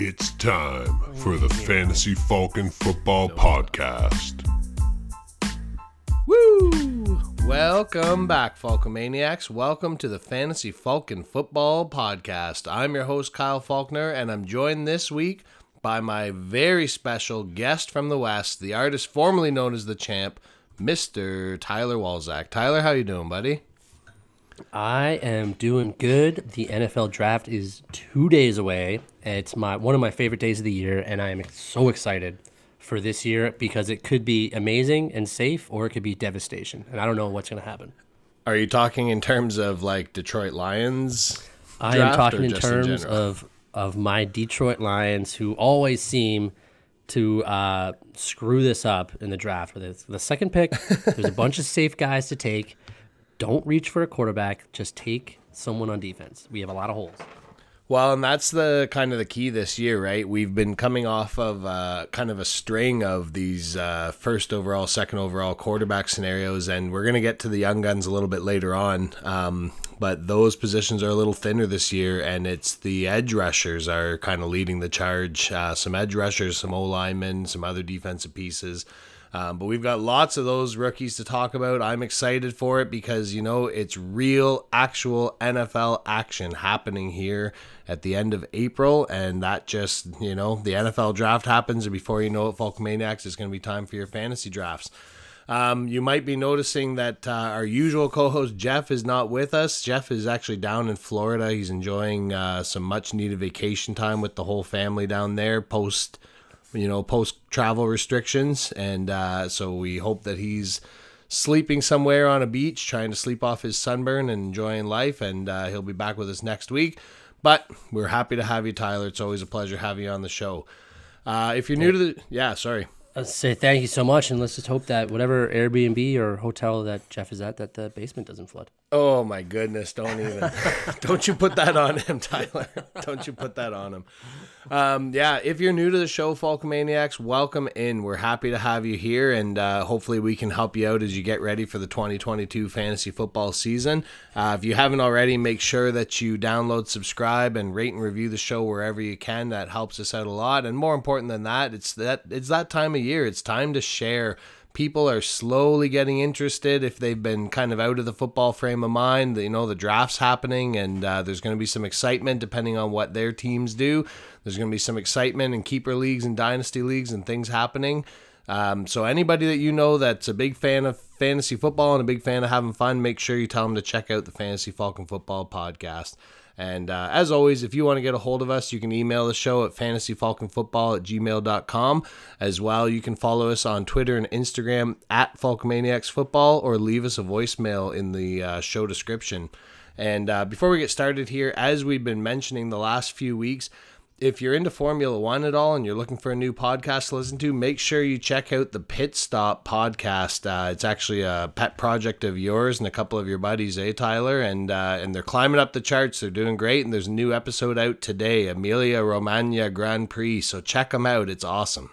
It's time for the Fantasy Falcon Football Podcast. Woo! Welcome back, Falcomaniacs. Welcome to the Fantasy Falcon Football Podcast. I'm your host, Kyle Faulkner, and I'm joined this week by my very special guest from the West, the artist formerly known as the Champ, Mr. Tyler Walzak. Tyler, how you doing, buddy? I am doing good. The NFL draft is two days away. It's my one of my favorite days of the year, and I am so excited for this year because it could be amazing and safe, or it could be devastation, and I don't know what's going to happen. Are you talking in terms of like Detroit Lions? I am talking in just in terms of of my Detroit Lions, who always seem to uh, screw this up in the draft. With the second pick, there's a bunch of safe guys to take. Don't reach for a quarterback. Just take someone on defense. We have a lot of holes. Well, and that's the kind of the key this year, right? We've been coming off of uh, kind of a string of these uh, first overall, second overall quarterback scenarios, and we're going to get to the young guns a little bit later on. Um, but those positions are a little thinner this year, and it's the edge rushers are kind of leading the charge. Uh, some edge rushers, some O linemen, some other defensive pieces. Um, but we've got lots of those rookies to talk about. I'm excited for it because, you know, it's real, actual NFL action happening here at the end of April. And that just, you know, the NFL draft happens. And before you know it, Falcomaniacs, it's going to be time for your fantasy drafts. Um, you might be noticing that uh, our usual co-host Jeff is not with us. Jeff is actually down in Florida. He's enjoying uh, some much-needed vacation time with the whole family down there post, you know, post travel restrictions, and uh, so we hope that he's sleeping somewhere on a beach, trying to sleep off his sunburn and enjoying life. And uh, he'll be back with us next week. But we're happy to have you, Tyler. It's always a pleasure having you on the show. Uh, if you're new to the, yeah, sorry. Let's say thank you so much, and let's just hope that whatever Airbnb or hotel that Jeff is at, that the basement doesn't flood. Oh my goodness! Don't even, don't you put that on him, Tyler? Don't you put that on him? Um, yeah, if you're new to the show, Falcomaniacs, welcome in. We're happy to have you here, and uh, hopefully we can help you out as you get ready for the 2022 fantasy football season. Uh, if you haven't already, make sure that you download, subscribe, and rate and review the show wherever you can. That helps us out a lot. And more important than that, it's that it's that time of year. It's time to share people are slowly getting interested if they've been kind of out of the football frame of mind. You know, the draft's happening, and uh, there's going to be some excitement depending on what their teams do. There's going to be some excitement in keeper leagues and dynasty leagues and things happening. Um, so anybody that you know that's a big fan of fantasy football and a big fan of having fun, make sure you tell them to check out the Fantasy Falcon Football Podcast. And uh, as always, if you want to get a hold of us, you can email the show at fantasyfalconfootball at gmail.com. As well, you can follow us on Twitter and Instagram at Falcomaniacs Football or leave us a voicemail in the uh, show description. And uh, before we get started here, as we've been mentioning the last few weeks, if you're into Formula One at all and you're looking for a new podcast to listen to, make sure you check out the Pit Stop podcast. Uh, it's actually a pet project of yours and a couple of your buddies, eh, Tyler? And uh, and they're climbing up the charts. They're doing great. And there's a new episode out today, Emilia Romagna Grand Prix. So check them out. It's awesome.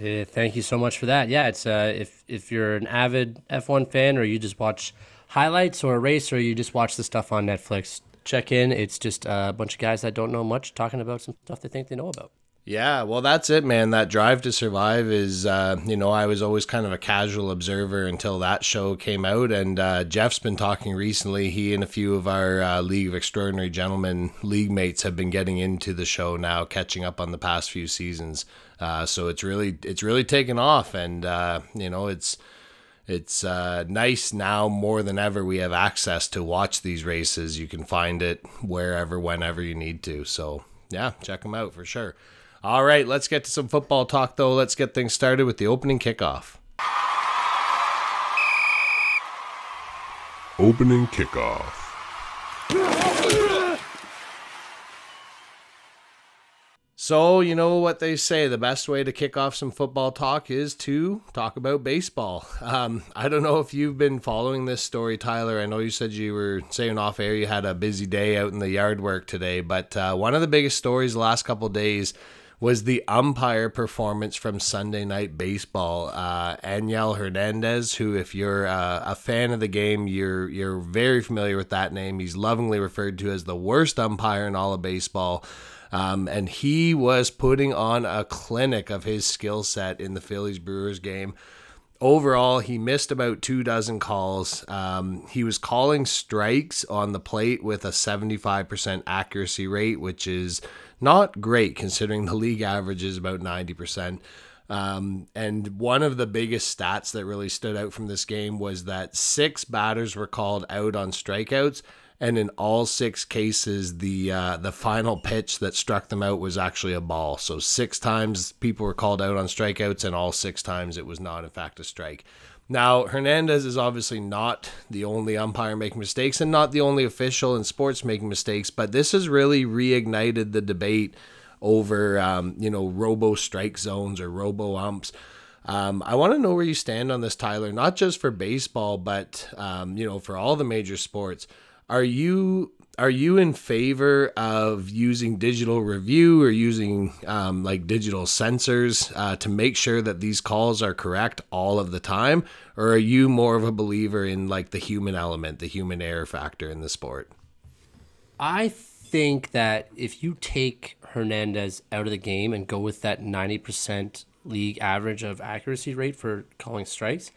Uh, thank you so much for that. Yeah, it's uh, if if you're an avid F1 fan or you just watch highlights or a race or you just watch the stuff on Netflix, check in. It's just a bunch of guys that don't know much talking about some stuff they think they know about. Yeah, well, that's it, man. That Drive to Survive is, uh, you know, I was always kind of a casual observer until that show came out. And uh, Jeff's been talking recently. He and a few of our uh, League of Extraordinary Gentlemen league mates have been getting into the show now, catching up on the past few seasons. Uh, so it's really, it's really taken off, and uh, you know, it's. It's uh, nice now more than ever. We have access to watch these races. You can find it wherever, whenever you need to. So, yeah, check them out for sure. All right, let's get to some football talk, though. Let's get things started with the opening kickoff. Opening kickoff. So, you know what they say the best way to kick off some football talk is to talk about baseball. Um, I don't know if you've been following this story, Tyler. I know you said you were saying off air you had a busy day out in the yard work today, but uh, one of the biggest stories the last couple days was the umpire performance from Sunday Night Baseball. Uh, Angel Hernandez, who, if you're uh, a fan of the game, you're you're very familiar with that name. He's lovingly referred to as the worst umpire in all of baseball. Um, and he was putting on a clinic of his skill set in the Phillies Brewers game. Overall, he missed about two dozen calls. Um, he was calling strikes on the plate with a 75% accuracy rate, which is not great considering the league average is about 90%. Um, and one of the biggest stats that really stood out from this game was that six batters were called out on strikeouts, and in all six cases, the uh, the final pitch that struck them out was actually a ball. So six times people were called out on strikeouts, and all six times it was not in fact a strike. Now Hernandez is obviously not the only umpire making mistakes, and not the only official in sports making mistakes. But this has really reignited the debate over um, you know robo strike zones or robo umps. Um, I want to know where you stand on this, Tyler. Not just for baseball, but um, you know for all the major sports. Are you are you in favor of using digital review or using um, like digital sensors uh, to make sure that these calls are correct all of the time? Or are you more of a believer in like the human element the human error factor in the sport? I think that if you take hernandez out of the game and go with that 90% league average of accuracy rate for calling strikes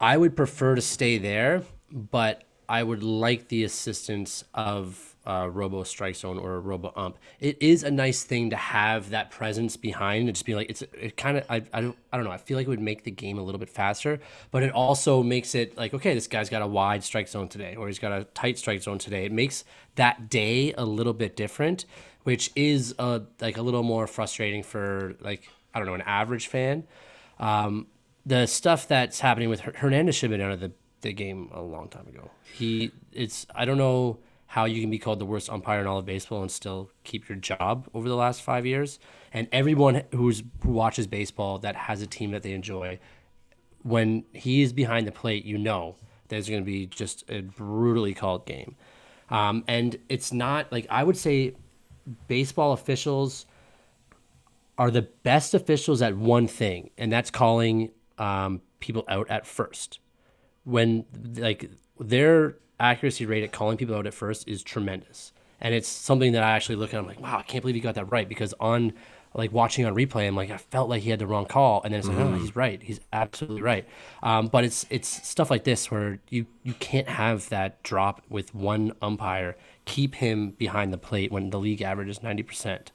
i would prefer to stay there but I would like the assistance of uh, Robo Strike Zone or a Robo Ump. It is a nice thing to have that presence behind and just be like it's it kind of I, I don't I don't know I feel like it would make the game a little bit faster, but it also makes it like okay this guy's got a wide strike zone today or he's got a tight strike zone today. It makes that day a little bit different, which is uh like a little more frustrating for like I don't know an average fan. Um, the stuff that's happening with Hernandez should have been out of the the game a long time ago. He it's I don't know how you can be called the worst umpire in all of baseball and still keep your job over the last five years. And everyone who's who watches baseball that has a team that they enjoy, when he is behind the plate, you know there's going to be just a brutally called game. Um, and it's not like I would say baseball officials are the best officials at one thing, and that's calling um, people out at first when like their accuracy rate at calling people out at first is tremendous. And it's something that I actually look at. I'm like, wow, I can't believe he got that right because on like watching on replay, I'm like, I felt like he had the wrong call, and then it's like, mm. oh, he's right, he's absolutely right. Um, but it's it's stuff like this where you you can't have that drop with one umpire, keep him behind the plate when the league average is ninety percent.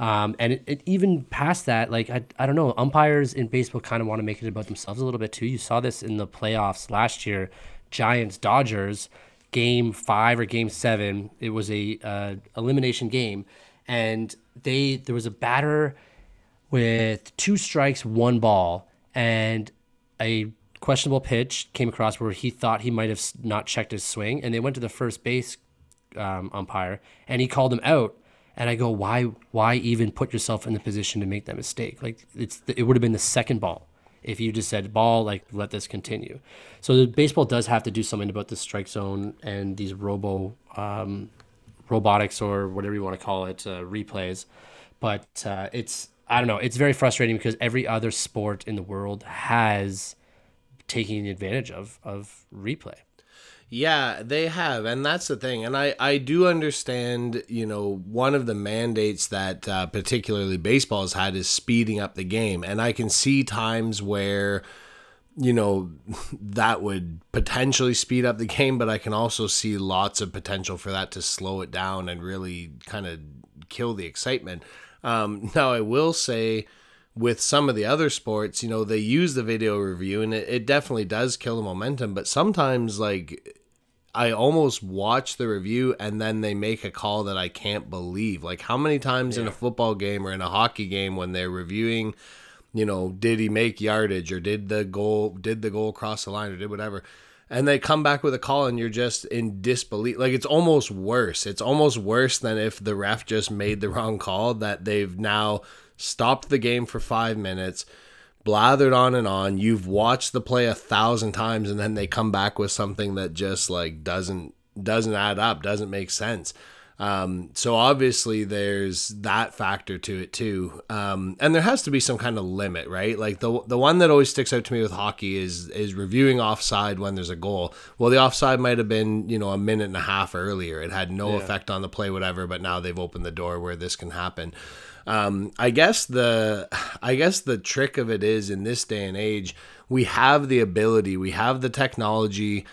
Um, and it, it, even past that, like I, I don't know, umpires in baseball kind of want to make it about themselves a little bit too. You saw this in the playoffs last year, Giants Dodgers, game five or game seven. It was a uh, elimination game, and they there was a batter with two strikes, one ball, and a questionable pitch came across where he thought he might have not checked his swing, and they went to the first base um, umpire, and he called him out and I go, why, why even put yourself in the position to make that mistake? Like it's, it would have been the second ball if you just said ball, like let this continue. So the baseball does have to do something about the strike zone and these robo, um, robotics or whatever you want to call it, uh, replays. But uh, it's, I don't know, it's very frustrating because every other sport in the world has taking advantage of of replay. Yeah, they have, and that's the thing. And I I do understand. You know, one of the mandates that uh, particularly baseball has had is speeding up the game, and I can see times where you know that would potentially speed up the game but i can also see lots of potential for that to slow it down and really kind of kill the excitement um, now i will say with some of the other sports you know they use the video review and it, it definitely does kill the momentum but sometimes like I almost watch the review and then they make a call that I can't believe. Like how many times yeah. in a football game or in a hockey game when they're reviewing, you know, did he make yardage or did the goal did the goal cross the line or did whatever. And they come back with a call and you're just in disbelief. Like it's almost worse. It's almost worse than if the ref just made the wrong call that they've now stopped the game for 5 minutes blathered on and on. You've watched the play a thousand times, and then they come back with something that just like doesn't doesn't add up, doesn't make sense. Um, so obviously there's that factor to it too. Um, and there has to be some kind of limit, right? Like the the one that always sticks out to me with hockey is is reviewing offside when there's a goal. Well, the offside might have been, you know, a minute and a half earlier. It had no Yeah. effect on the play, whatever, but now they've opened the door where this can happen. Um, I guess the I guess the trick of it is in this day and age, we have the ability, we have the technology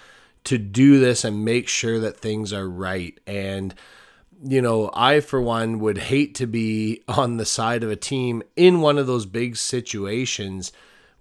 to do this and make sure that things are right. And you know, I for one would hate to be on the side of a team in one of those big situations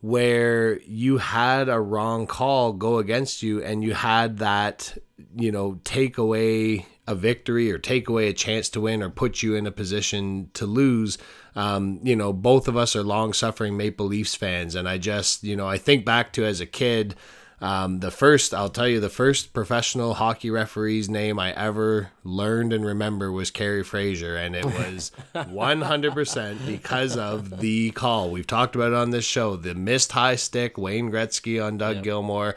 where you had a wrong call go against you and you had that, you know, take away a victory or take away a chance to win or put you in a position to lose. Um, you know, both of us are long suffering Maple Leafs fans. And I just, you know, I think back to as a kid, um, the first, I'll tell you, the first professional hockey referee's name I ever learned and remember was Kerry Fraser, and it was 100% because of the call. We've talked about it on this show the missed high stick, Wayne Gretzky on Doug Gilmour,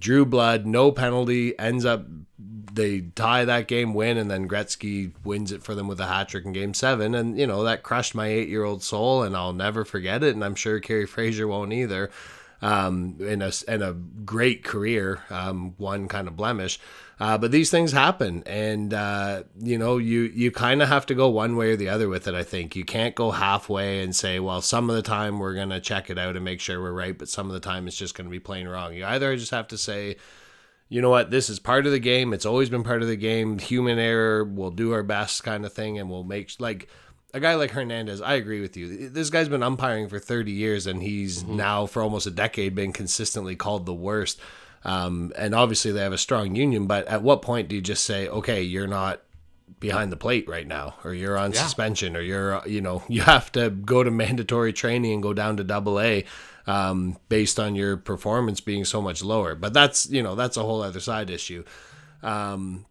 drew blood, no penalty, ends up they tie that game, win, and then Gretzky wins it for them with a hat trick in Game Seven, and you know that crushed my eight-year-old soul, and I'll never forget it, and I'm sure Kerry Fraser won't either um, in a in a great career, um, one kind of blemish. Uh, but these things happen, and uh, you know you you kind of have to go one way or the other with it. I think you can't go halfway and say, well, some of the time we're gonna check it out and make sure we're right, but some of the time it's just gonna be plain wrong. You either just have to say. You know what? This is part of the game. It's always been part of the game. Human error. We'll do our best, kind of thing, and we'll make like a guy like Hernandez, I agree with you. This guy's been umpiring for 30 years, and he's now for almost a decade been consistently called the worst. Um, and obviously, they have a strong union. But at what point do you just say, okay, you're not behind the plate right now, or you're on suspension, or you're, you know, you have to go to mandatory training and go down to double A um, based on your performance being so much lower. But that's, you know, that's a whole other side issue. Um,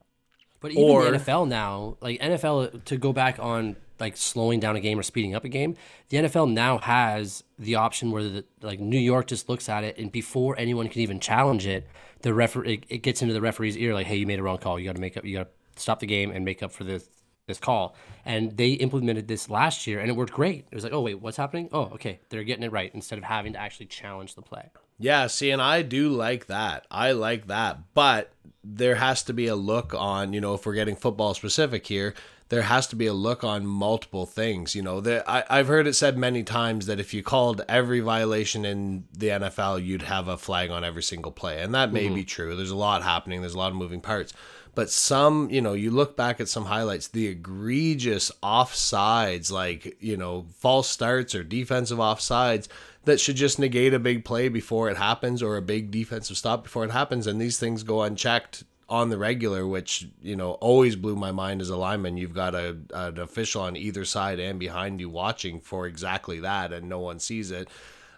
But even Or- the NFL now, like NFL to go back on like slowing down a game or speeding up a game, the NFL now has the option where the, like New York just looks at it and before anyone can even challenge it, the referee it, it gets into the referee's ear like, hey, you made a wrong call. You got to make up. You got to stop the game and make up for this this call. And they implemented this last year and it worked great. It was like, oh wait, what's happening? Oh, okay, they're getting it right instead of having to actually challenge the play. Yeah, see, and I do like that. I like that. But there has to be a look on, you know, if we're getting football specific here, there has to be a look on multiple things. You know, there, I, I've heard it said many times that if you called every violation in the NFL, you'd have a flag on every single play. And that may mm-hmm. be true. There's a lot happening, there's a lot of moving parts. But some, you know, you look back at some highlights, the egregious offsides, like, you know, false starts or defensive offsides that should just negate a big play before it happens or a big defensive stop before it happens. And these things go unchecked on the regular, which, you know, always blew my mind as a lineman. You've got a, an official on either side and behind you watching for exactly that, and no one sees it.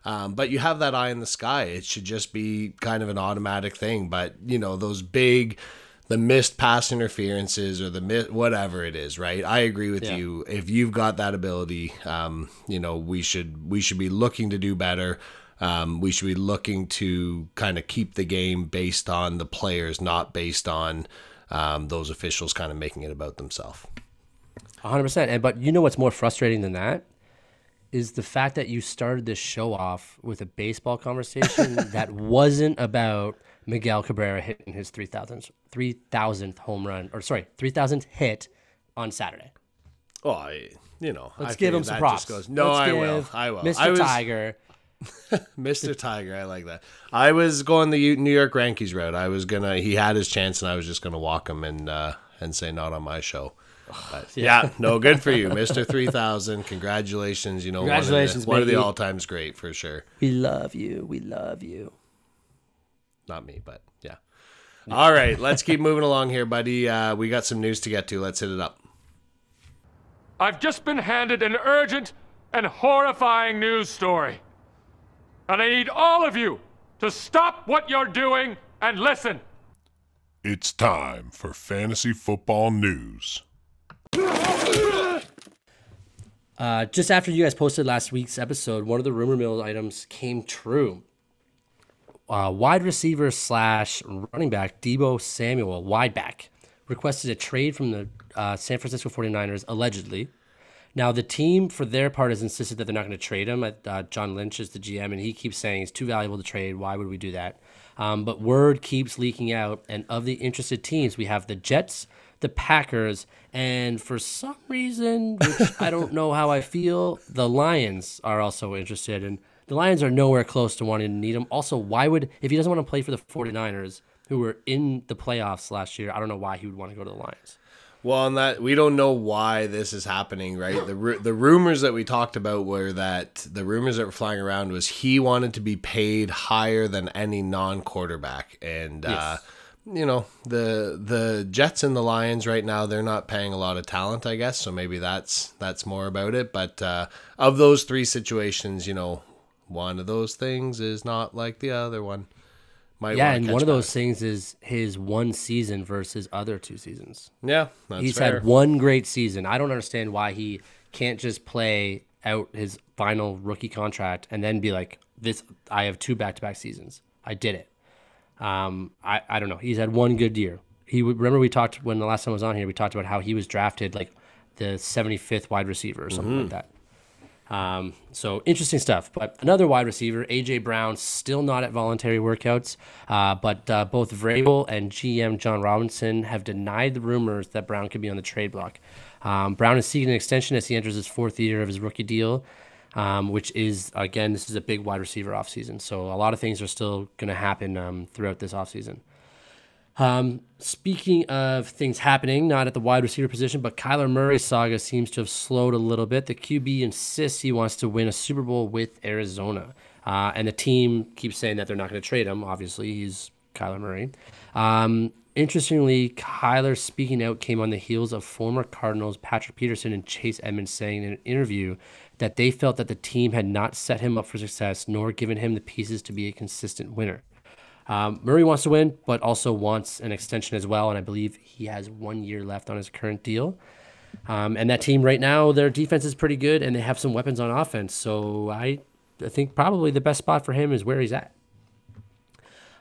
Um, but you have that eye in the sky. It should just be kind of an automatic thing. But, you know, those big the missed pass interferences or the mi- whatever it is, right? I agree with Yeah. you. If you've got that ability, um, you know, we should we should be looking to do better. Um, we should be looking to kind of keep the game based on the players, not based on um, those officials kind of making it about themselves. hundred percent. And but you know what's more frustrating than that is the fact that you started this show off with a baseball conversation that wasn't about Miguel Cabrera hitting his 3000th 3000th home run or sorry 3000th hit on Saturday. Oh, I, you know, Let's I give him some props. goes- no, Let's I will. I will. Mr. I was, Tiger. Mr. Tiger, I like that. I was going the New York Yankees route. I was gonna. He had his chance, and I was just gonna walk him and uh, and say not on my show. But, yeah. no, good for you, Mister Three Thousand. Congratulations. You know, Congratulations, one of the, one of the all times great for sure. We love you. We love you. Not me, but yeah. All right, let's keep moving along here, buddy. Uh, we got some news to get to. Let's hit it up. I've just been handed an urgent and horrifying news story. And I need all of you to stop what you're doing and listen. It's time for fantasy football news. Uh, just after you guys posted last week's episode, one of the rumor mill items came true. Uh, wide receiver slash running back Deebo Samuel, wide back, requested a trade from the uh, San Francisco 49ers, allegedly. Now, the team, for their part, has insisted that they're not going to trade him. Uh, John Lynch is the GM, and he keeps saying it's too valuable to trade. Why would we do that? Um, but word keeps leaking out, and of the interested teams, we have the Jets, the Packers, and for some reason, which I don't know how I feel, the Lions are also interested. And the Lions are nowhere close to wanting to need him. Also, why would, if he doesn't want to play for the 49ers, who were in the playoffs last year, I don't know why he would want to go to the Lions. Well, on that, we don't know why this is happening, right? The the rumors that we talked about were that the rumors that were flying around was he wanted to be paid higher than any non quarterback, and uh, yes. uh, you know the the Jets and the Lions right now they're not paying a lot of talent, I guess. So maybe that's that's more about it. But uh, of those three situations, you know, one of those things is not like the other one. Might yeah, and one of those things is his one season versus other two seasons. Yeah, he's fair. had one great season. I don't understand why he can't just play out his final rookie contract and then be like, "This, I have two back-to-back seasons. I did it." Um, I, I don't know. He's had one good year. He remember we talked when the last time I was on here. We talked about how he was drafted like the 75th wide receiver or something mm-hmm. like that. Um, so interesting stuff. But another wide receiver, AJ Brown, still not at voluntary workouts. Uh, but uh, both Vrabel and GM Jon Robinson have denied the rumors that Brown could be on the trade block. Um, Brown is seeking an extension as he enters his fourth year of his rookie deal um, which is again this is a big wide receiver offseason. So a lot of things are still going to happen um, throughout this offseason. Um, speaking of things happening, not at the wide receiver position, but Kyler Murray's saga seems to have slowed a little bit. The QB insists he wants to win a Super Bowl with Arizona, uh, and the team keeps saying that they're not going to trade him. Obviously, he's Kyler Murray. Um, interestingly, Kyler speaking out came on the heels of former Cardinals Patrick Peterson and Chase Edmonds saying in an interview that they felt that the team had not set him up for success nor given him the pieces to be a consistent winner. Um, Murray wants to win, but also wants an extension as well, and I believe he has one year left on his current deal. Um, and that team right now, their defense is pretty good, and they have some weapons on offense. So I, I think probably the best spot for him is where he's at.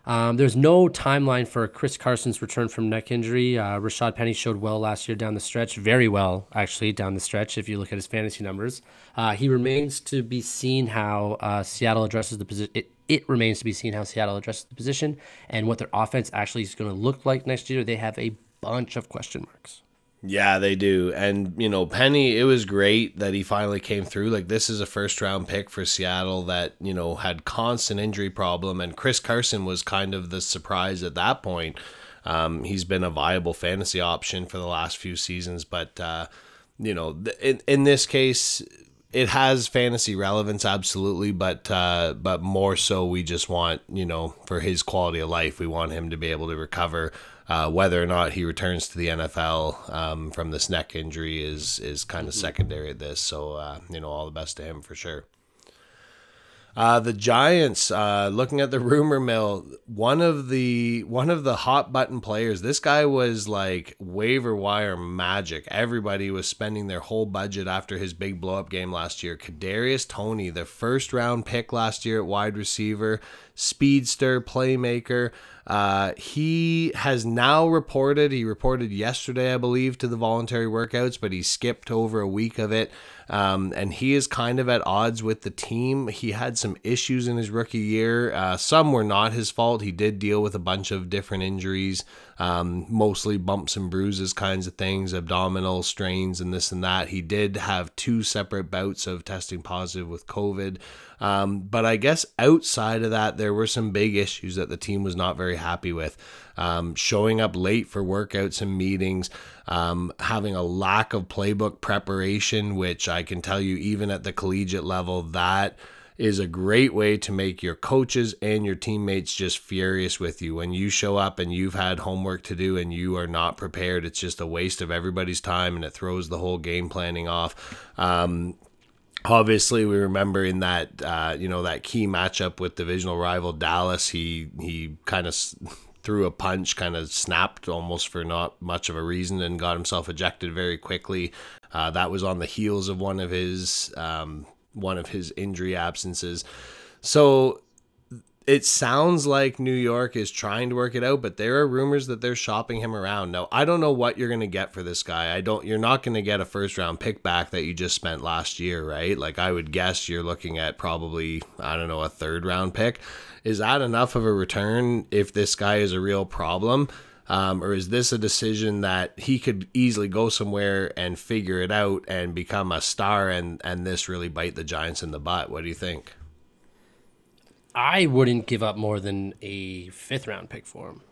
Um, there's no timeline for Chris Carson's return from neck injury. Uh, Rashad Penny showed well last year down the stretch, very well actually down the stretch. If you look at his fantasy numbers, uh, he remains to be seen how uh, Seattle addresses the position. It, remains to be seen how Seattle addresses the position and what their offense actually is going to look like next year. They have a bunch of question marks. Yeah, they do. And, you know, Penny, it was great that he finally came through. Like, this is a first round pick for Seattle that, you know, had constant injury problem. And Chris Carson was kind of the surprise at that point. Um, he's been a viable fantasy option for the last few seasons. But, uh, you know, in, in this case, it has fantasy relevance absolutely but uh, but more so we just want you know for his quality of life we want him to be able to recover uh, whether or not he returns to the NFL um, from this neck injury is is kind of secondary at this. So uh, you know, all the best to him for sure. Uh, the Giants, uh, looking at the rumor mill, one of the one of the hot button players. This guy was like waiver wire magic. Everybody was spending their whole budget after his big blow up game last year. Kadarius Toney, the first round pick last year at wide receiver, speedster, playmaker. Uh, he has now reported, he reported yesterday, I believe, to the voluntary workouts, but he skipped over a week of it. Um, and he is kind of at odds with the team. He had some issues in his rookie year. Uh, some were not his fault. He did deal with a bunch of different injuries, um, mostly bumps and bruises kinds of things, abdominal strains, and this and that. He did have two separate bouts of testing positive with COVID. Um, but I guess outside of that, there were some big issues that the team was not very happy with. Um, showing up late for workouts and meetings, um, having a lack of playbook preparation, which I can tell you, even at the collegiate level, that is a great way to make your coaches and your teammates just furious with you. When you show up and you've had homework to do and you are not prepared, it's just a waste of everybody's time and it throws the whole game planning off. Um, obviously we remember in that uh, you know that key matchup with divisional rival Dallas he he kind of threw a punch kind of snapped almost for not much of a reason and got himself ejected very quickly. Uh, that was on the heels of one of his um, one of his injury absences. So it sounds like New York is trying to work it out, but there are rumors that they're shopping him around. Now, I don't know what you're going to get for this guy. I don't you're not going to get a first round pick back that you just spent last year, right? Like I would guess you're looking at probably, I don't know, a third round pick. Is that enough of a return if this guy is a real problem? Um, or is this a decision that he could easily go somewhere and figure it out and become a star and and this really bite the Giants in the butt? What do you think? I wouldn't give up more than a fifth round pick for him.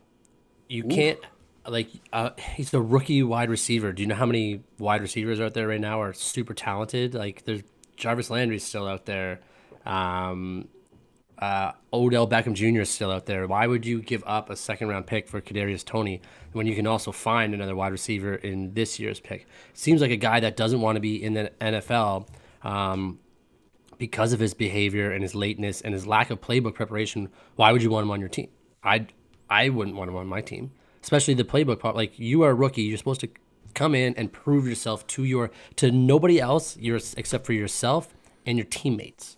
You can't like uh, he's the rookie wide receiver. Do you know how many wide receivers out there right now are super talented? Like there's Jarvis Landry's still out there. Um, uh, Odell Beckham Jr. is still out there. Why would you give up a second round pick for Kadarius Toney when you can also find another wide receiver in this year's pick? Seems like a guy that doesn't want to be in the NFL. Um, because of his behavior and his lateness and his lack of playbook preparation, why would you want him on your team? I I wouldn't want him on my team, especially the playbook part. Like you are a rookie, you're supposed to come in and prove yourself to your to nobody else, you're except for yourself and your teammates.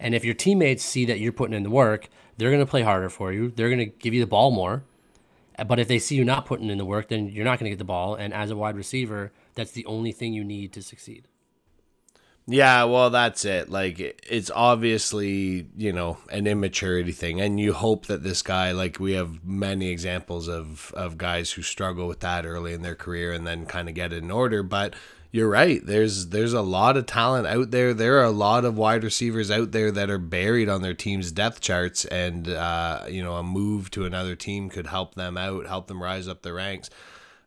And if your teammates see that you're putting in the work, they're going to play harder for you. They're going to give you the ball more. But if they see you not putting in the work, then you're not going to get the ball. And as a wide receiver, that's the only thing you need to succeed. Yeah, well, that's it. Like, it's obviously, you know, an immaturity thing. And you hope that this guy, like, we have many examples of, of guys who struggle with that early in their career and then kind of get in order. But you're right. There's there's a lot of talent out there. There are a lot of wide receivers out there that are buried on their team's depth charts, and uh, you know a move to another team could help them out, help them rise up the ranks.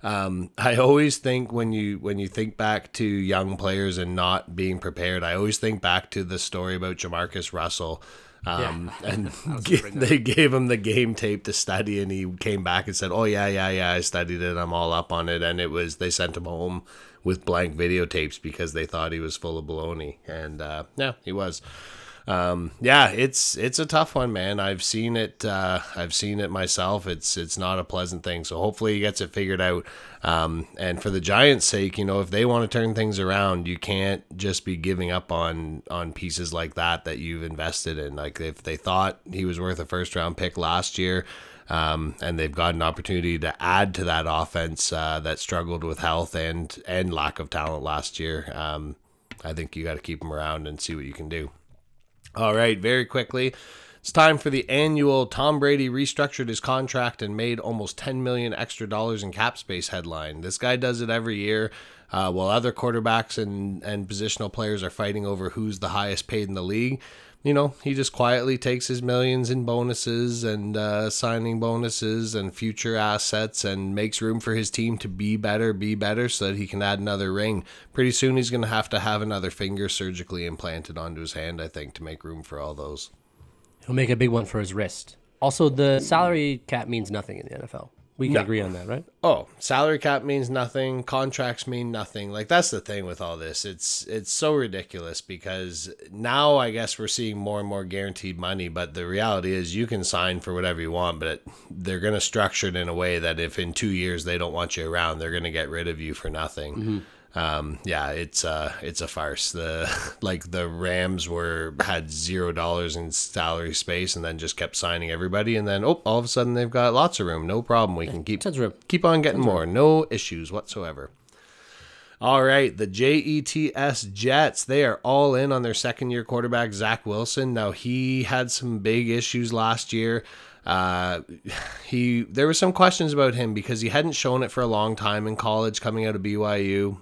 Um, I always think when you when you think back to young players and not being prepared, I always think back to the story about JaMarcus Russell. Um, yeah. and they gave him the game tape to study, and he came back and said, "Oh yeah, yeah, yeah, I studied it. I'm all up on it." And it was they sent him home with blank videotapes because they thought he was full of baloney, and uh, yeah, he was um, yeah, it's it's a tough one, man. I've seen it. Uh, I've seen it myself. It's it's not a pleasant thing. So hopefully he gets it figured out. Um, and for the Giants' sake, you know, if they want to turn things around, you can't just be giving up on on pieces like that that you've invested in. Like if they thought he was worth a first round pick last year. Um, and they've got an opportunity to add to that offense uh, that struggled with health and and lack of talent last year. Um, I think you got to keep them around and see what you can do. All right, very quickly. It's time for the annual Tom Brady restructured his contract and made almost 10 million extra dollars in cap space headline. This guy does it every year. Uh, while other quarterbacks and, and positional players are fighting over who's the highest paid in the league, you know, he just quietly takes his millions in bonuses and uh, signing bonuses and future assets and makes room for his team to be better, be better so that he can add another ring. Pretty soon he's going to have to have another finger surgically implanted onto his hand, I think, to make room for all those. He'll make a big one for his wrist. Also, the salary cap means nothing in the NFL. We can no. agree on that, right? Oh, salary cap means nothing. Contracts mean nothing. Like that's the thing with all this. It's it's so ridiculous because now I guess we're seeing more and more guaranteed money, but the reality is you can sign for whatever you want, but it, they're going to structure it in a way that if in 2 years they don't want you around, they're going to get rid of you for nothing. Mm-hmm um, yeah, it's uh, it's a farce. The like the Rams were had zero dollars in salary space, and then just kept signing everybody, and then oh, all of a sudden they've got lots of room. No problem. We can keep keep on getting more. No issues whatsoever. All right, the JETS Jets, they are all in on their second year quarterback, Zach Wilson. Now, he had some big issues last year. Uh, he there were some questions about him because he hadn't shown it for a long time in college coming out of BYU.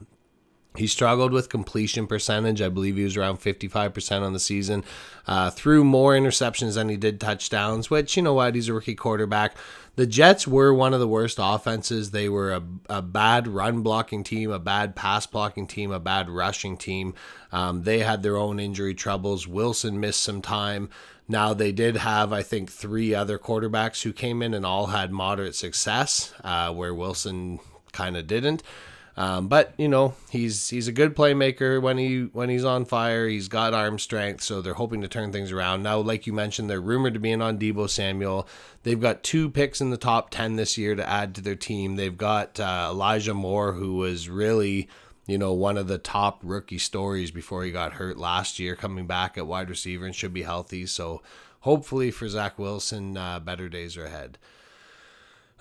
He struggled with completion percentage. I believe he was around 55% on the season. Uh, threw more interceptions than he did touchdowns, which, you know what, he's a rookie quarterback. The Jets were one of the worst offenses. They were a, a bad run blocking team, a bad pass blocking team, a bad rushing team. Um, they had their own injury troubles. Wilson missed some time. Now, they did have, I think, three other quarterbacks who came in and all had moderate success, uh, where Wilson kind of didn't. Um, but you know he's he's a good playmaker when he when he's on fire. He's got arm strength, so they're hoping to turn things around. Now, like you mentioned, they're rumored to be in on Deebo Samuel. They've got two picks in the top ten this year to add to their team. They've got uh, Elijah Moore, who was really you know one of the top rookie stories before he got hurt last year, coming back at wide receiver and should be healthy. So hopefully for Zach Wilson, uh, better days are ahead.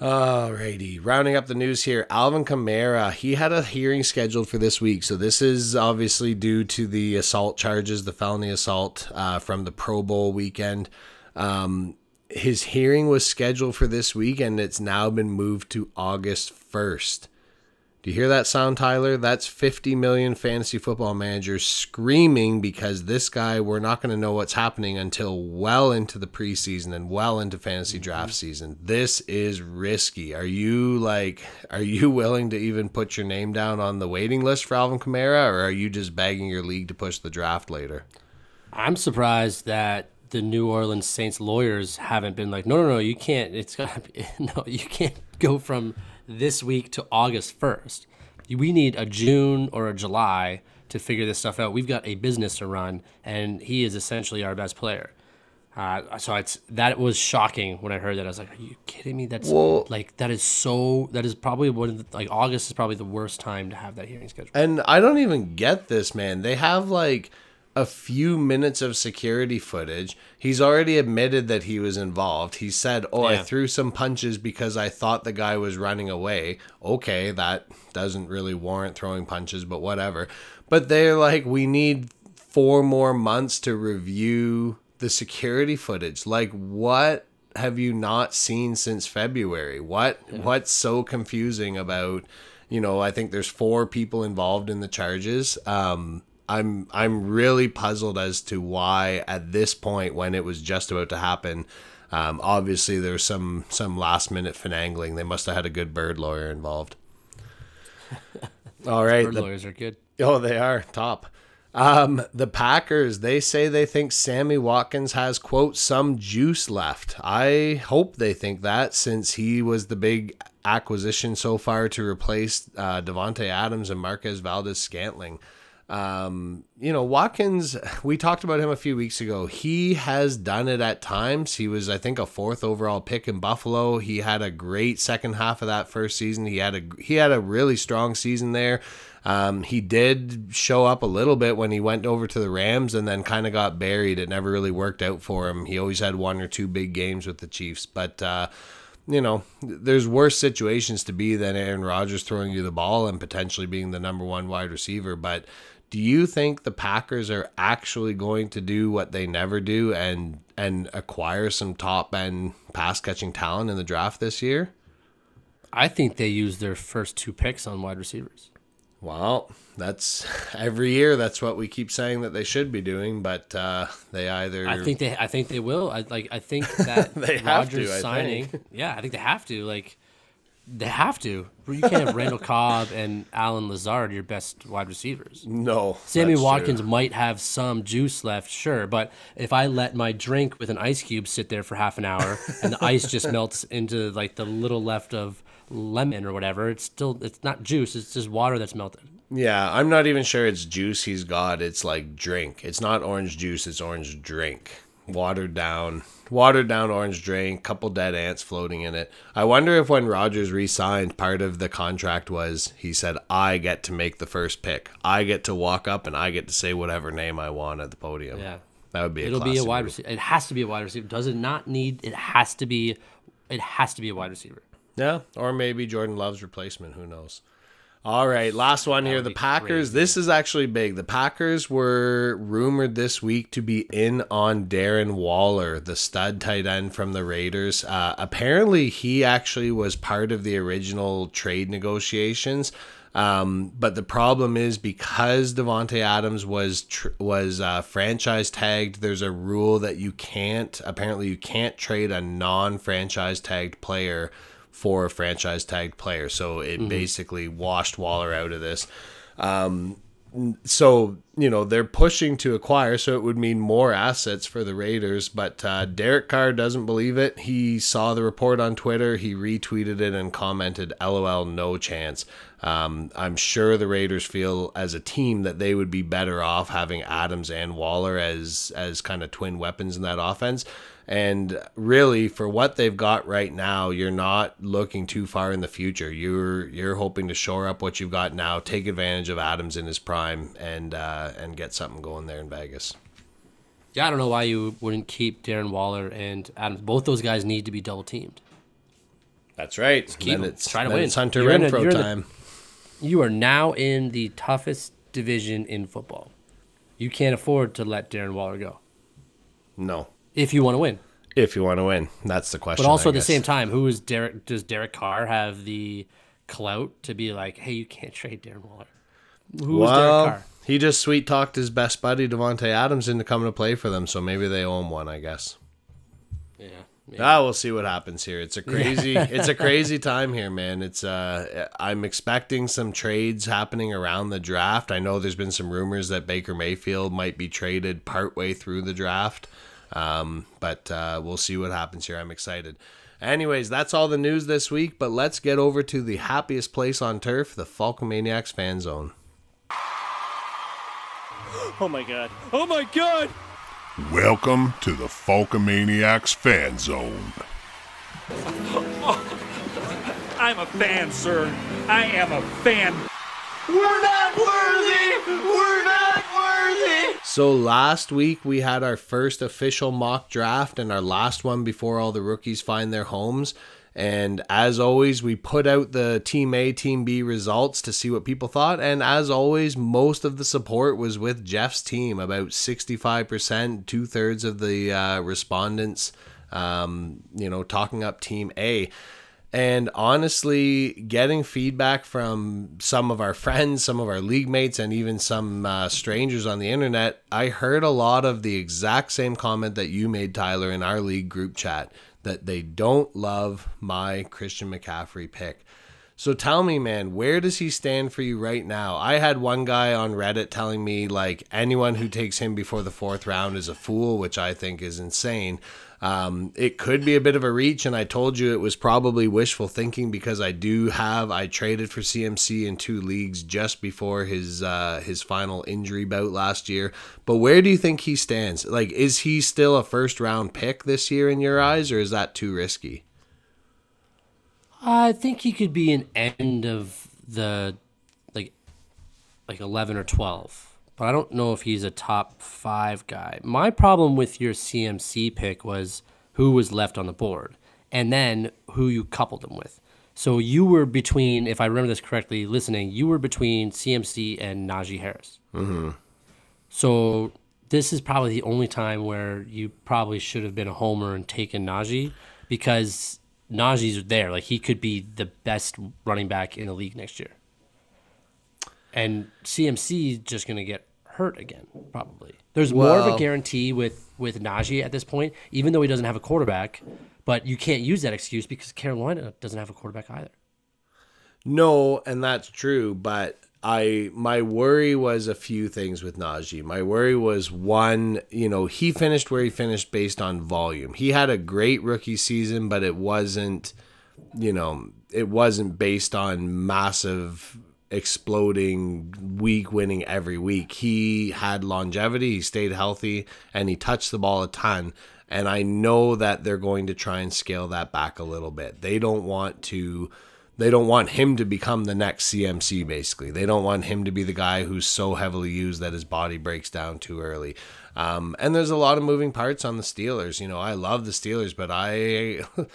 Alrighty, rounding up the news here. Alvin Kamara, he had a hearing scheduled for this week. So this is obviously due to the assault charges, the felony assault uh, from the Pro Bowl weekend. Um, his hearing was scheduled for this week, and it's now been moved to August first. Do you hear that sound, Tyler? That's 50 million fantasy football managers screaming because this guy, we're not going to know what's happening until well into the preseason and well into fantasy mm-hmm. draft season. This is risky. Are you like, are you willing to even put your name down on the waiting list for Alvin Kamara, or are you just begging your league to push the draft later? I'm surprised that the New Orleans Saints lawyers haven't been like, no, no, no, you can't. It's be, no, you can't go from this week to August 1st. We need a June or a July to figure this stuff out. We've got a business to run, and he is essentially our best player. Uh, so it's that was shocking when I heard that. I was like, "Are you kidding me? That's Well- like that is so. That is probably one of the, like August is probably the worst time to have that hearing scheduled. And I don't even get this, man. They have like a few minutes of security footage. He's already admitted that he was involved. He said, "Oh, I threw some punches because I thought the guy was running away." Okay, that doesn't really warrant throwing punches, but whatever. But they're like, "We need four more months to review the security footage." Like what have you not seen since February? What what's so confusing about you know, I think there's four people involved in the charges. Um, I'm I'm really puzzled as to why at this point when it was just about to happen. Um, obviously, there's some some last minute finagling. They must have had a good bird lawyer involved. All right, Bird the- lawyers are good. Oh, they are top. Um, the Packers, they say they think Sammy Watkins has, quote, some juice left. I hope they think that since he was the big acquisition so far to replace uh, Davante Adams and Marquez Valdes Scantling. Um, you know, Watkins, we talked about him a few weeks ago. He has done it at times. He was, I think, a fourth overall pick in Buffalo. He had a great second half of that first season. He had a he had a really strong season there. Um, he did show up a little bit when he went over to the Rams and then kind of got buried. It never really worked out for him. He always had one or two big games with the Chiefs, but uh, you know, there's worse situations to be than Aaron Rodgers throwing you the ball and potentially being the number one wide receiver. But do you think the Packers are actually going to do what they never do and and acquire some top end pass catching talent in the draft this year? I think they used their first two picks on wide receivers. Well, that's every year. That's what we keep saying that they should be doing, but uh, they either. I think they. I think they will. I like. I think that They have to, Rodgers I signing. think. Yeah, I think they have to. Like, they have to. You can't have Randall Cobb and Allen Lazard your best wide receivers. no. Sammy Watkins true. might have some juice left, sure, but if I let my drink with an ice cube sit there for half an hour and the ice just melts into like the little left of lemon or whatever, it's still it's not juice. It's just water that's melted. Yeah, I'm not even sure it's juice he's got. It's like drink. It's not orange juice. It's orange drink. Watered down, watered down orange drink. Couple dead ants floating in it. I wonder if when Rodgers re-signed, part of the contract was he said, "I get to make the first pick. I get to walk up and I get to say whatever name I want at the podium." Yeah. that would be. A It'll be a wide receiver. It has to be a wide receiver. Does it not need? It has to be. It has to be a wide receiver. Yeah, or maybe Jordan Love's replacement. Who knows? All right, last one here. The Packers. crazy. This is actually big. The Packers were rumored this week to be in on Darren Waller, the stud tight end from the Raiders. Uh, apparently, he actually was part of the original trade negotiations. Um, but the problem is because Davante Adams was tr- was uh, franchise tagged. There's a rule that you can't. Apparently, you can't trade a non-franchise tagged player for a franchise tagged player. So it basically washed Waller out of this. Um, so you know they're pushing to acquire, so it would mean more assets for the Raiders. But uh, Derek Carr doesn't believe it. He saw the report on Twitter, he retweeted it and commented, "LOL, no chance." Um, I'm sure the Raiders feel as a team that they would be better off having Adams and Waller as as kind of twin weapons in that offense. And really, for what they've got right now, you're not looking too far in the future. You're you're hoping to shore up what you've got now, take advantage of Adams in his prime, and uh, and get something going there in Vegas. Yeah, I don't know why you wouldn't keep Darren Waller and Adams. Both those guys need to be double teamed. That's right. keep then it's, Try to win. it's Hunter You're in a- Renfrow the- time. You are now in the toughest division in football. You can't afford to let Darren Waller go no, if you want to win. if you want to win, that's the question. But also at the same time, who is Derek? Does Derek Carr have the clout to be like, hey, you can't trade Darren Waller? Who is well, Derek Carr? he just sweet talked his best buddy Davante Adams into coming to play for them, so maybe they owe him one. I guess. Yeah. Ah, we'll see what happens here. It's a crazy, it's a crazy time here, man. It's uh, I'm expecting some trades happening around the draft. I know there's been some rumors that Baker Mayfield might be traded partway through the draft, um, but uh, we'll see what happens here. I'm excited. Anyways, that's all the news this week. But let's get over to the happiest place on turf, the Falcomaniacs fan zone. Oh my god. Oh my god! Welcome to the Falcomaniacs fan zone. I'm a fan, sir. I am a fan. So last week we had our first official mock draft and our last one before all the rookies find their homes. And as always, we put out the Team A, Team B results to see what people thought. And as always, most of the support was with Jeff's team. About 65%, two thirds of the uh, respondents, um, you know, talking up Team A. And honestly, getting feedback from some of our friends, some of our league mates, and even some uh, strangers on the internet, I heard a lot of the exact same comment that you made, Tyler, in our league group chat that they don't love my Christian McCaffrey pick. So tell me, man, where does he stand for you right now? I had one guy on Reddit telling me like anyone who takes him before the fourth round is a fool, which I think is insane. Um, it could be a bit of a reach, and I told you it was probably wishful thinking because I do have I traded for CMC in two leagues just before his uh, his final injury bout last year. But where do you think he stands? Like, is he still a first round pick this year in your eyes, or is that too risky? I think he could be an end of the like like eleven or twelve, but I don't know if he's a top five guy. My problem with your CMC pick was who was left on the board, and then who you coupled him with. So you were between, if I remember this correctly, listening, you were between CMC and Najee Harris. Mm-hmm. So this is probably the only time where you probably should have been a homer and taken Najee because Najee's there. Like he could be the best running back in the league next year. And CMC is just gonna get hurt again, probably. There's more of a guarantee with with Najee at this point, even though he doesn't have a quarterback. But you can't use that excuse because Carolina doesn't have a quarterback either. No, and that's true, but I my worry was a few things with Najee. My worry was one, you know, he finished where he finished based on volume. He had a great rookie season, but it wasn't, you know, it wasn't based on massive exploding week winning every week. He had longevity, he stayed healthy, and he touched the ball a ton. And I know that they're going to try and scale that back a little bit. They don't want to they don't want him to become the next CMC basically. They don't want him to be the guy who's so heavily used that his body breaks down too early. Um, and there's a lot of moving parts on the Steelers. You know, I love the Steelers, but I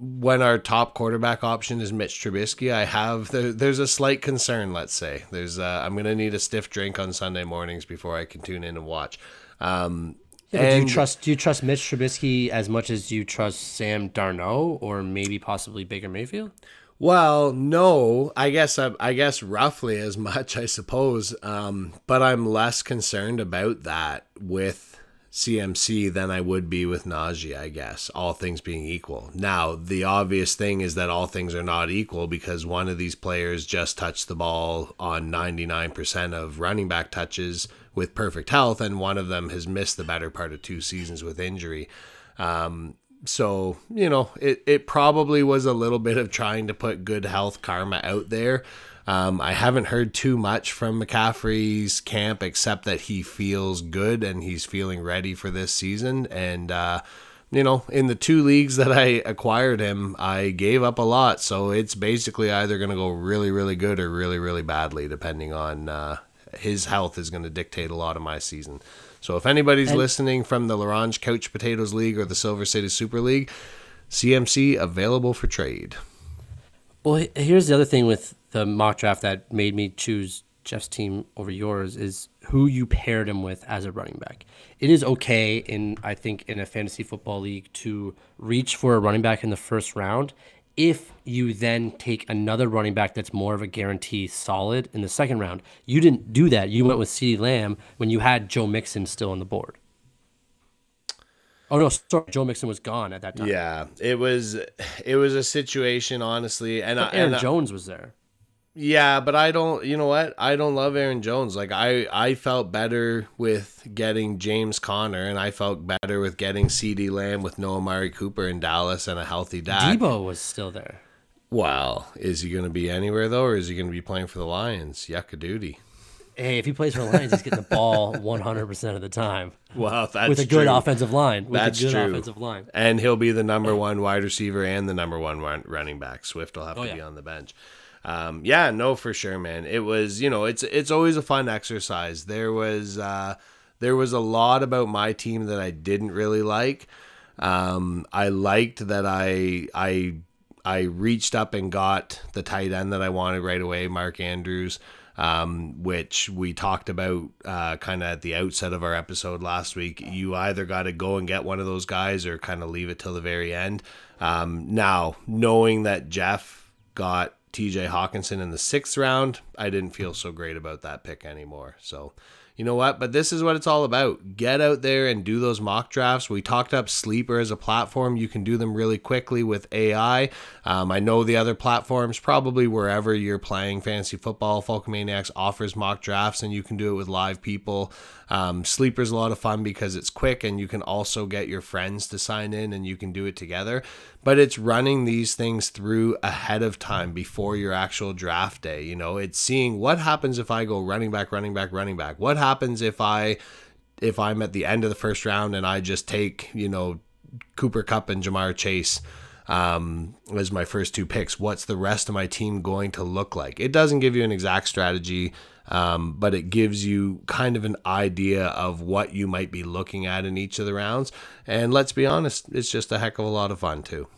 when our top quarterback option is Mitch Trubisky, I have there, there's a slight concern. Let's say there's uh, I'm gonna need a stiff drink on Sunday mornings before I can tune in and watch. Um, Yeah, but do you trust do you trust Mitch Trubisky as much as you trust Sam Darnold or maybe possibly Baker Mayfield? Well, no, I guess I, I guess roughly as much, I suppose. Um, but I'm less concerned about that with CMC than I would be with Najee. I guess all things being equal. Now, the obvious thing is that all things are not equal because one of these players just touched the ball on 99% of running back touches with perfect health, and one of them has missed the better part of two seasons with injury. Um, so you know it, it probably was a little bit of trying to put good health karma out there um, i haven't heard too much from mccaffrey's camp except that he feels good and he's feeling ready for this season and uh, you know in the two leagues that i acquired him i gave up a lot so it's basically either going to go really really good or really really badly depending on uh, his health is going to dictate a lot of my season. So if anybody's And- listening from the Larange Couch Potatoes League or the Silver City Super League, CMC available for trade. Well, here's the other thing with the mock draft that made me choose Jeff's team over yours is who you paired him with as a running back. It is okay in I think in a fantasy football league to reach for a running back in the first round if you then take another running back that's more of a guarantee solid in the second round. You didn't do that. You went with CeeDee Lamb when you had Joe Mixon still on the board. Oh no, sorry, Joe Mixon was gone at that time. Yeah, it was it was a situation honestly, and I, Aaron and I- Jones was there. Yeah, but I don't. You know what? I don't love Aaron Jones. Like I, I felt better with getting James Conner, and I felt better with getting CeeDee Lamb with no Amari Cooper in Dallas and a healthy Dak. Deebo was still there. Well, is he going to be anywhere though, or is he going to be playing for the Lions? Yucca duty. Hey, if he plays for the Lions, he's getting the ball 100% of the time Well, that's with a good true. offensive line. With That's a good true. offensive line. and he'll be the number one wide receiver and the number one running back. Swift will have Oh, to yeah. be on the bench. Um, yeah, no, for sure, man. It was, you know, it's it's always a fun exercise. There was uh, there was a lot about my team that I didn't really like. Um, I liked that I I I reached up and got the tight end that I wanted right away, Mark Andrews, um, which we talked about uh, kind of at the outset of our episode last week. You either got to go and get one of those guys or kind of leave it till the very end. Um, now, knowing that Jeff got TJ Hockenson in the sixth round, I didn't feel so great about that pick anymore. So, you know what? But this is what it's all about. Get out there and do those mock drafts. We talked up Sleeper as a platform. You can do them really quickly with AI. Um, I know the other platforms, probably wherever you're playing fantasy football, Falcomaniacs offers mock drafts and you can do it with live people. Um, Sleeper's a lot of fun because it's quick and you can also get your friends to sign in and you can do it together. But it's running these things through ahead of time before your actual draft day. You know, it's seeing what happens if I go running back, running back, running back. What happens if I if I'm at the end of the first round and I just take, you know, Cooper Kupp and Ja'Marr Chase um, as my first two picks, what's the rest of my team going to look like? It doesn't give you an exact strategy, um, but it gives you kind of an idea of what you might be looking at in each of the rounds. And let's be honest, it's just a heck of a lot of fun too.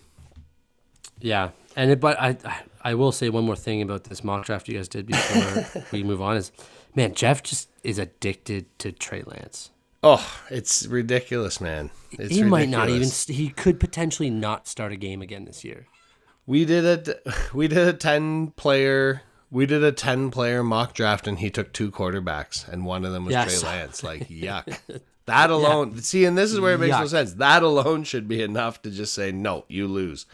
Yeah. And it, but I, I I will say one more thing about this mock draft you guys did before we move on is, man, Jeff just is addicted to Trey Lance. Oh, it's ridiculous, man. It's he might not even. He could potentially not start a game again this year. We did a we did a ten player we did a ten player mock draft and he took two quarterbacks and one of them was Yes. Trey Lance. Like yuck. That alone see, and this is where it makes no sense. That alone should be enough to just say no, you lose.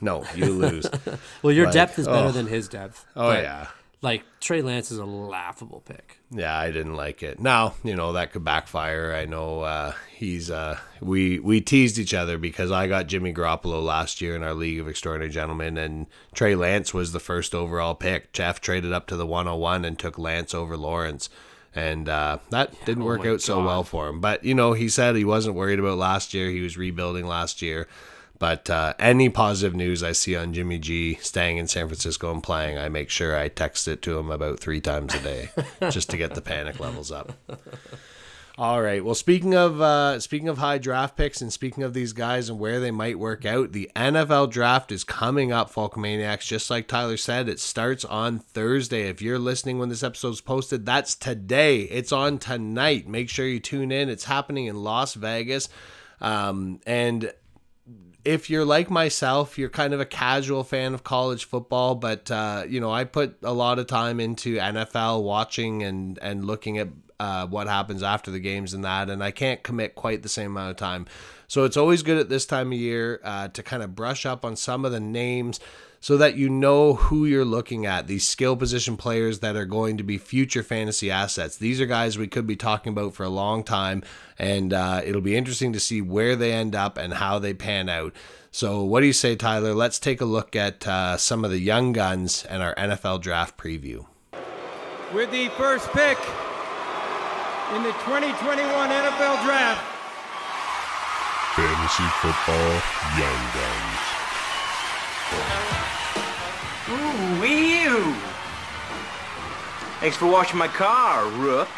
No, you lose. Well, your Like, depth is better oh. than his depth. oh but, yeah. Like Trey Lance is a laughable pick. Yeah, I didn't like it. Now, you know, that could backfire. I know uh, he's uh, we we teased each other because I got Jimmy Garoppolo last year in our League of Extraordinary Gentlemen and Trey Lance was the first overall pick. Jeff traded up to the 101 and took Lance over Lawrence. And uh, that didn't work oh out so well for him. But, you know, he said he wasn't worried about last year. He was rebuilding last year. But uh, any positive news I see on Jimmy G staying in San Francisco and playing, I make sure I text it to him about three times a day just to get the panic levels up. All right. Well, speaking of uh, speaking of high draft picks and speaking of these guys and where they might work out, the NFL draft is coming up, Falcomaniacs. Just like Tyler said, it starts on Thursday. If you're listening when this episode's posted, that's today. It's on tonight. Make sure you tune in. It's happening in Las Vegas, um, and if you're like myself, you're kind of a casual fan of college football, but uh, you know, I put a lot of time into NFL watching and and looking at uh, what happens after the games and that, and I can't commit quite the same amount of time. So it's always good at this time of year uh, to kind of brush up on some of the names so that you know who you're looking at. These skill position players that are going to be future fantasy assets. These are guys we could be talking about for a long time, and uh, it'll be interesting to see where they end up and how they pan out. So, what do you say, Tyler? Let's take a look at uh, some of the young guns and our NFL draft preview. With the first pick in the 2021 NFL Draft, Fantasy Football Young Guns. Ooh, wee Thanks for washing my car, Rook.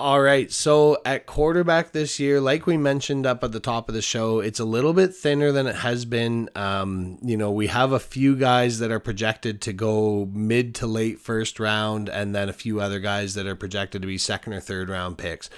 All right. So at quarterback this year, like we mentioned up at the top of the show, it's a little bit thinner than it has been. Um, you know, we have a few guys that are projected to go mid to late first round, and then a few other guys that are projected to be second or third round picks.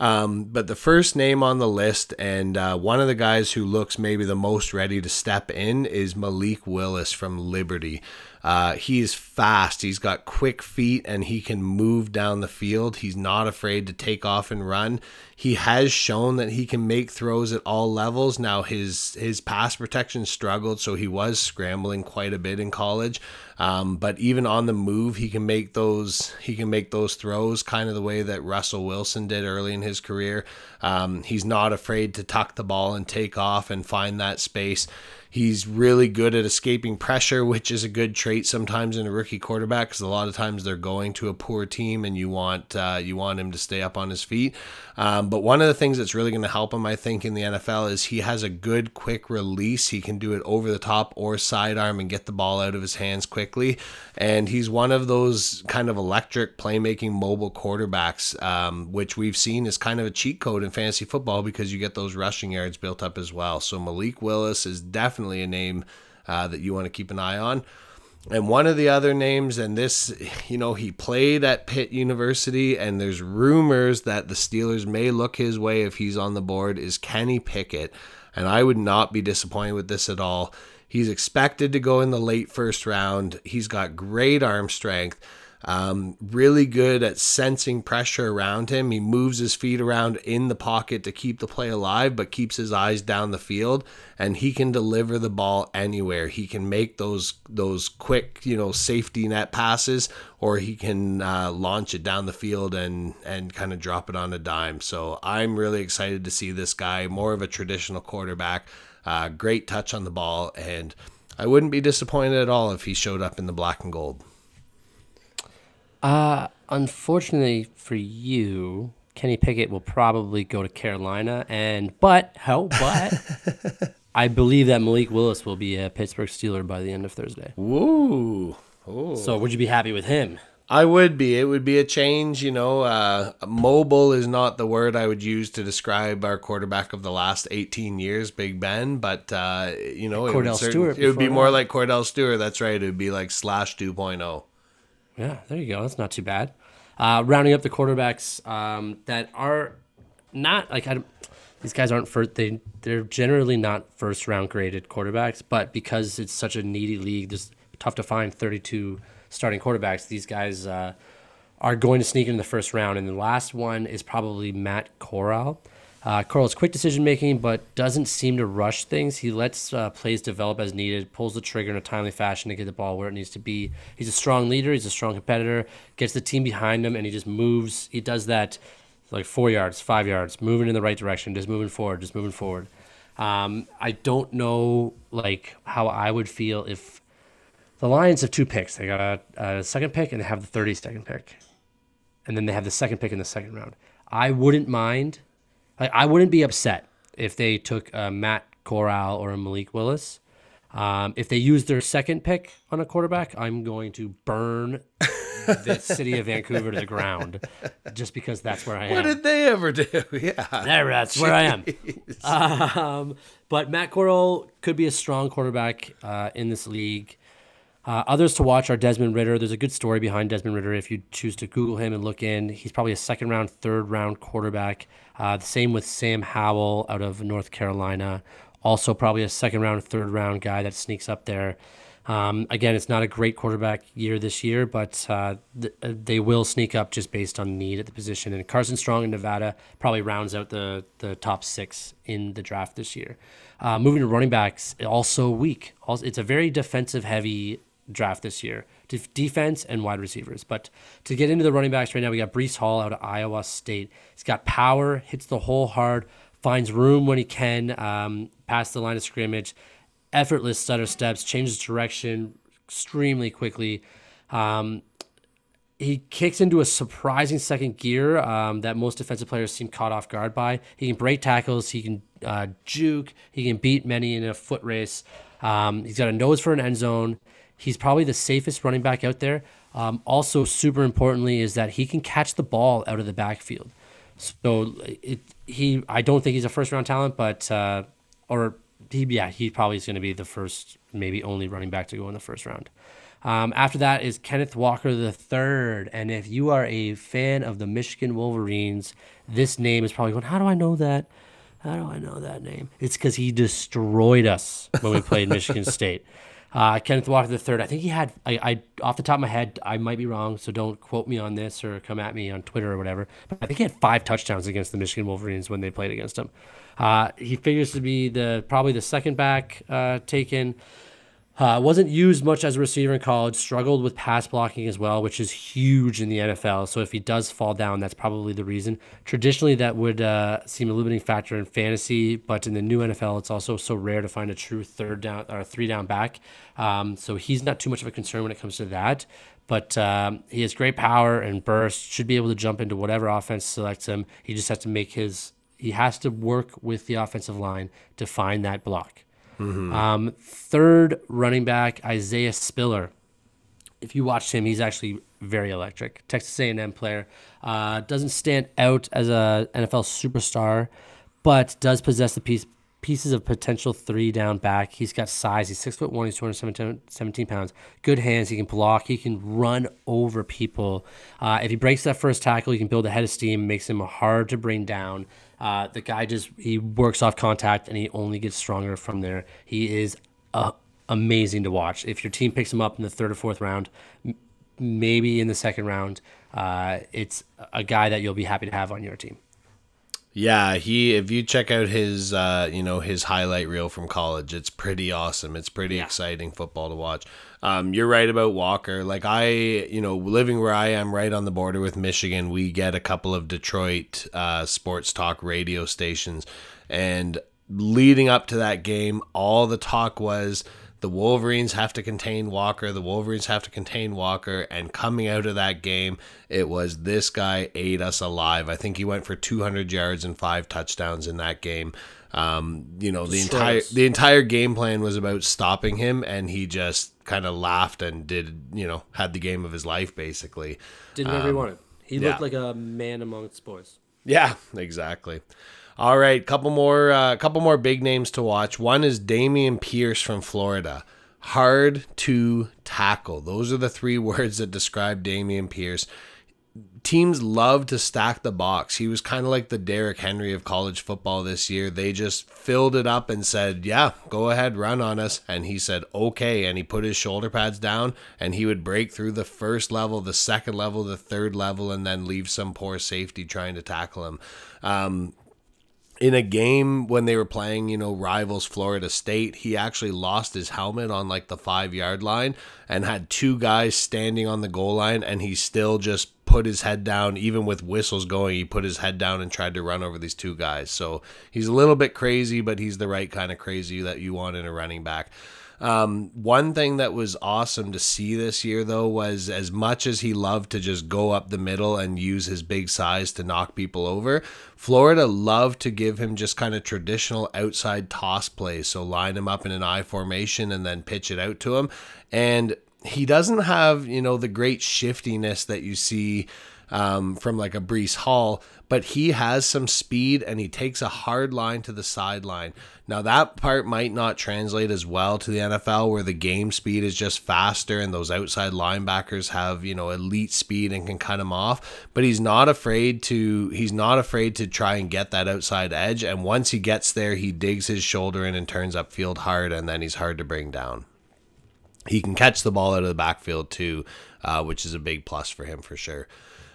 Um, but the first name on the list, and uh, one of the guys who looks maybe the most ready to step in, is Malik Willis from Liberty. Uh, he's fast. He's got quick feet and he can move down the field. He's not afraid to take off and run. He has shown that he can make throws at all levels. Now his his pass protection struggled, so he was scrambling quite a bit in college. Um, but even on the move, he can make those he can make those throws kind of the way that Russell Wilson did early in his career. Um, he's not afraid to tuck the ball and take off and find that space. He's really good at escaping pressure, which is a good trait sometimes in a rookie quarterback because a lot of times they're going to a poor team and you want uh, you want him to stay up on his feet. Um, but one of the things that's really going to help him, I think, in the NFL is he has a good quick release. He can do it over the top or sidearm and get the ball out of his hands quickly. And he's one of those kind of electric playmaking mobile quarterbacks, um, which we've seen is kind of a cheat code in fantasy football because you get those rushing yards built up as well. So Malik Willis is definitely a name uh, that you want to keep an eye on. And one of the other names, and this, you know, he played at Pitt University, and there's rumors that the Steelers may look his way if he's on the board, is Kenny Pickett. And I would not be disappointed with this at all. He's expected to go in the late first round. He's got great arm strength. Um, really good at sensing pressure around him. He moves his feet around in the pocket to keep the play alive, but keeps his eyes down the field. And he can deliver the ball anywhere. He can make those those quick, you know, safety net passes, or he can uh, launch it down the field and and kind of drop it on a dime. So I'm really excited to see this guy, more of a traditional quarterback. Uh, great touch on the ball, and I wouldn't be disappointed at all if he showed up in the black and gold. Uh, unfortunately for you, Kenny Pickett will probably go to Carolina, and but how but I believe that Malik Willis will be a Pittsburgh Steeler by the end of Thursday. Woo! Ooh. So would you be happy with him? I would be. It would be a change. You know, uh, mobile is not the word I would use to describe our quarterback of the last 18 years, Big Ben. But, uh, you know, Cordell it would, certain, Stewart it would be more that. like Kordell Stewart. That's right. It would be like slash oh. 2.0. Yeah, there you go. That's not too bad. Uh, rounding up the quarterbacks um, that are not like I these guys aren't first. They they're generally not first round graded quarterbacks, but because it's such a needy league, it's tough to find 32 starting quarterbacks. These guys uh, are going to sneak in the first round, and the last one is probably Matt Corral. Uh, Corral's quick decision making, but doesn't seem to rush things. He lets uh, plays develop as needed, pulls the trigger in a timely fashion to get the ball where it needs to be. He's a strong leader. He's a strong competitor. Gets the team behind him, and he just moves. He does that like four yards, five yards, moving in the right direction, just moving forward, just moving forward. Um, I don't know like how I would feel if the Lions have two picks. They got a, a second pick and they have the 32nd pick, and then they have the second pick in the second round. I wouldn't mind. Like I wouldn't be upset if they took a Matt Corral or a Malik Willis. Um, if they use their second pick on a quarterback, I'm going to burn the city of Vancouver to the ground, just because that's where I am. What did they ever do? Yeah. There, that's where I am. Um, but Matt Corral could be a strong quarterback uh, in this league. Uh, others to watch are Desmond Ridder. There's a good story behind Desmond Ridder if you choose to Google him and look in. He's probably a second round, third round quarterback. Uh, the same with Sam Howell out of North Carolina. Also, probably a second round, third round guy that sneaks up there. Um, again, it's not a great quarterback year this year, but uh, th- uh, they will sneak up just based on need at the position. And Carson Strong in Nevada probably rounds out the, the top six in the draft this year. Uh, moving to running backs, also weak. Also, it's a very defensive heavy draft this year. Def- defense and wide receivers. But to get into the running backs right now, we got Breece Hall out of Iowa State. He's got power, hits the hole hard, finds room when he can, um, past the line of scrimmage, effortless stutter steps, changes direction extremely quickly. Um, he kicks into a surprising second gear um, that most defensive players seem caught off guard by. He can break tackles, he can uh, juke, he can beat many in a foot race. Um, he's got a nose for an end zone. He's probably the safest running back out there. Um, also, super importantly, is that he can catch the ball out of the backfield. So it, he, I don't think he's a first round talent, but uh, or he, yeah, he probably is going to be the first, maybe only running back to go in the first round. Um, after that is Kenneth Walker the third, and if you are a fan of the Michigan Wolverines, this name is probably going. How do I know that? How do I know that name? It's because he destroyed us when we played Michigan State. Uh, Kenneth Walker third. I think he had. I, I off the top of my head, I might be wrong, so don't quote me on this or come at me on Twitter or whatever. But I think he had five touchdowns against the Michigan Wolverines when they played against him. Uh, he figures to be the probably the second back uh, taken. Uh, wasn't used much as a receiver in college. Struggled with pass blocking as well, which is huge in the NFL. So if he does fall down, that's probably the reason. Traditionally, that would uh, seem a limiting factor in fantasy, but in the new NFL, it's also so rare to find a true third down or three down back. Um, so he's not too much of a concern when it comes to that. But um, he has great power and burst. Should be able to jump into whatever offense selects him. He just has to make his. He has to work with the offensive line to find that block. Mm-hmm. Um, third running back Isaiah Spiller. If you watched him, he's actually very electric. Texas A&M player uh, doesn't stand out as a NFL superstar, but does possess the piece pieces of potential three down back. He's got size. He's six foot one. He's 217 pounds. Good hands. He can block. He can run over people. Uh, if he breaks that first tackle, he can build a head of steam. Makes him hard to bring down. Uh, the guy just he works off contact and he only gets stronger from there. He is uh, amazing to watch. If your team picks him up in the third or fourth round, m- maybe in the second round, uh, it's a guy that you'll be happy to have on your team. Yeah, he if you check out his uh, you know his highlight reel from college, it's pretty awesome. It's pretty yeah. exciting football to watch. Um, you're right about Walker. Like I, you know, living where I am, right on the border with Michigan, we get a couple of Detroit uh, sports talk radio stations, and leading up to that game, all the talk was the Wolverines have to contain Walker. The Wolverines have to contain Walker. And coming out of that game, it was this guy ate us alive. I think he went for 200 yards and five touchdowns in that game. Um, you know, the entire the entire game plan was about stopping him, and he just kind of laughed and did you know had the game of his life basically. Did whatever um, he wanted. He yeah. looked like a man amongst boys. Yeah, exactly. All right, couple more, uh, couple more big names to watch. One is Dameon Pierce from Florida. Hard to tackle. Those are the three words that describe Dameon Pierce. Teams love to stack the box. He was kind of like the Derrick Henry of college football this year. They just filled it up and said, "Yeah, go ahead, run on us." And he said, "Okay." And he put his shoulder pads down, and he would break through the first level, the second level, the third level, and then leave some poor safety trying to tackle him. Um, in a game when they were playing, you know, rivals Florida State, he actually lost his helmet on like the five yard line and had two guys standing on the goal line, and he still just put his head down, even with whistles going. He put his head down and tried to run over these two guys. So he's a little bit crazy, but he's the right kind of crazy that you want in a running back. Um, one thing that was awesome to see this year, though, was as much as he loved to just go up the middle and use his big size to knock people over, Florida loved to give him just kind of traditional outside toss plays. So line him up in an I formation and then pitch it out to him. And he doesn't have, you know, the great shiftiness that you see um, from like a Breece Hall, but he has some speed and he takes a hard line to the sideline. Now, that part might not translate as well to the NFL where the game speed is just faster and those outside linebackers have, you know, elite speed and can cut him off, but he's not afraid to he's not afraid to try and get that outside edge and once he gets there, he digs his shoulder in and turns upfield hard and then he's hard to bring down. He can catch the ball out of the backfield too, uh, which is a big plus for him for sure.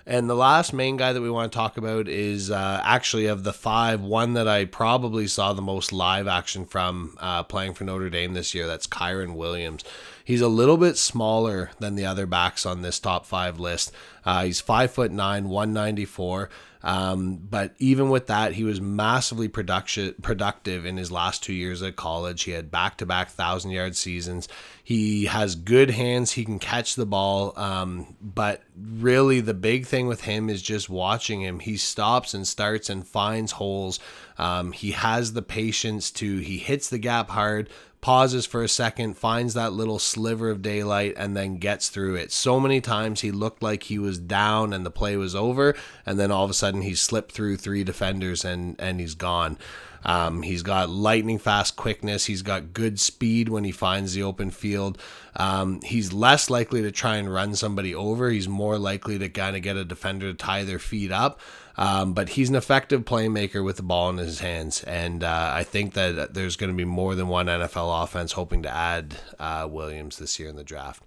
And the last main guy that we want to talk about is uh, actually of the five, one that I probably saw the most live action from uh, playing for Notre Dame this year. That's Kyren Williams. He's a little bit smaller than the other backs on this top five list. Uh, he's five foot nine, 194. Um, but even with that, he was massively production productive in his last two years at college. He had back to back thousand yard seasons. He has good hands. He can catch the ball. Um, but really, the big thing with him is just watching him. He stops and starts and finds holes. Um, he has the patience to, he hits the gap hard, pauses for a second, finds that little sliver of daylight, and then gets through it. So many times he looked like he was down and the play was over, and then all of a sudden he slipped through three defenders and and he's gone. Um, he's got lightning fast quickness. He's got good speed when he finds the open field. Um, he's less likely to try and run somebody over. He's more likely to kind of get a defender to tie their feet up. Um, but he's an effective playmaker with the ball in his hands. And uh, I think that there's going to be more than one NFL offense hoping to add uh, Williams this year in the draft.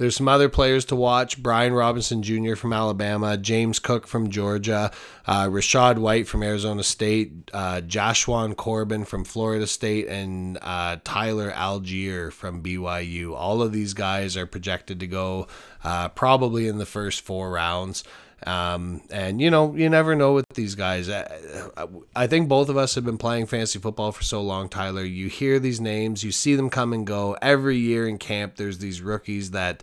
There's some other players to watch Brian Robinson Jr. from Alabama, James Cook from Georgia, uh, Rachaad White from Arizona State, uh, Jashaun Corbin from Florida State, and uh, Tyler Allgeier from BYU. All of these guys are projected to go uh, probably in the first four rounds. Um, and you know, you never know with these guys. I, I, think both of us have been playing fantasy football for so long, Tyler. You hear these names, you see them come and go every year in camp. There's these rookies that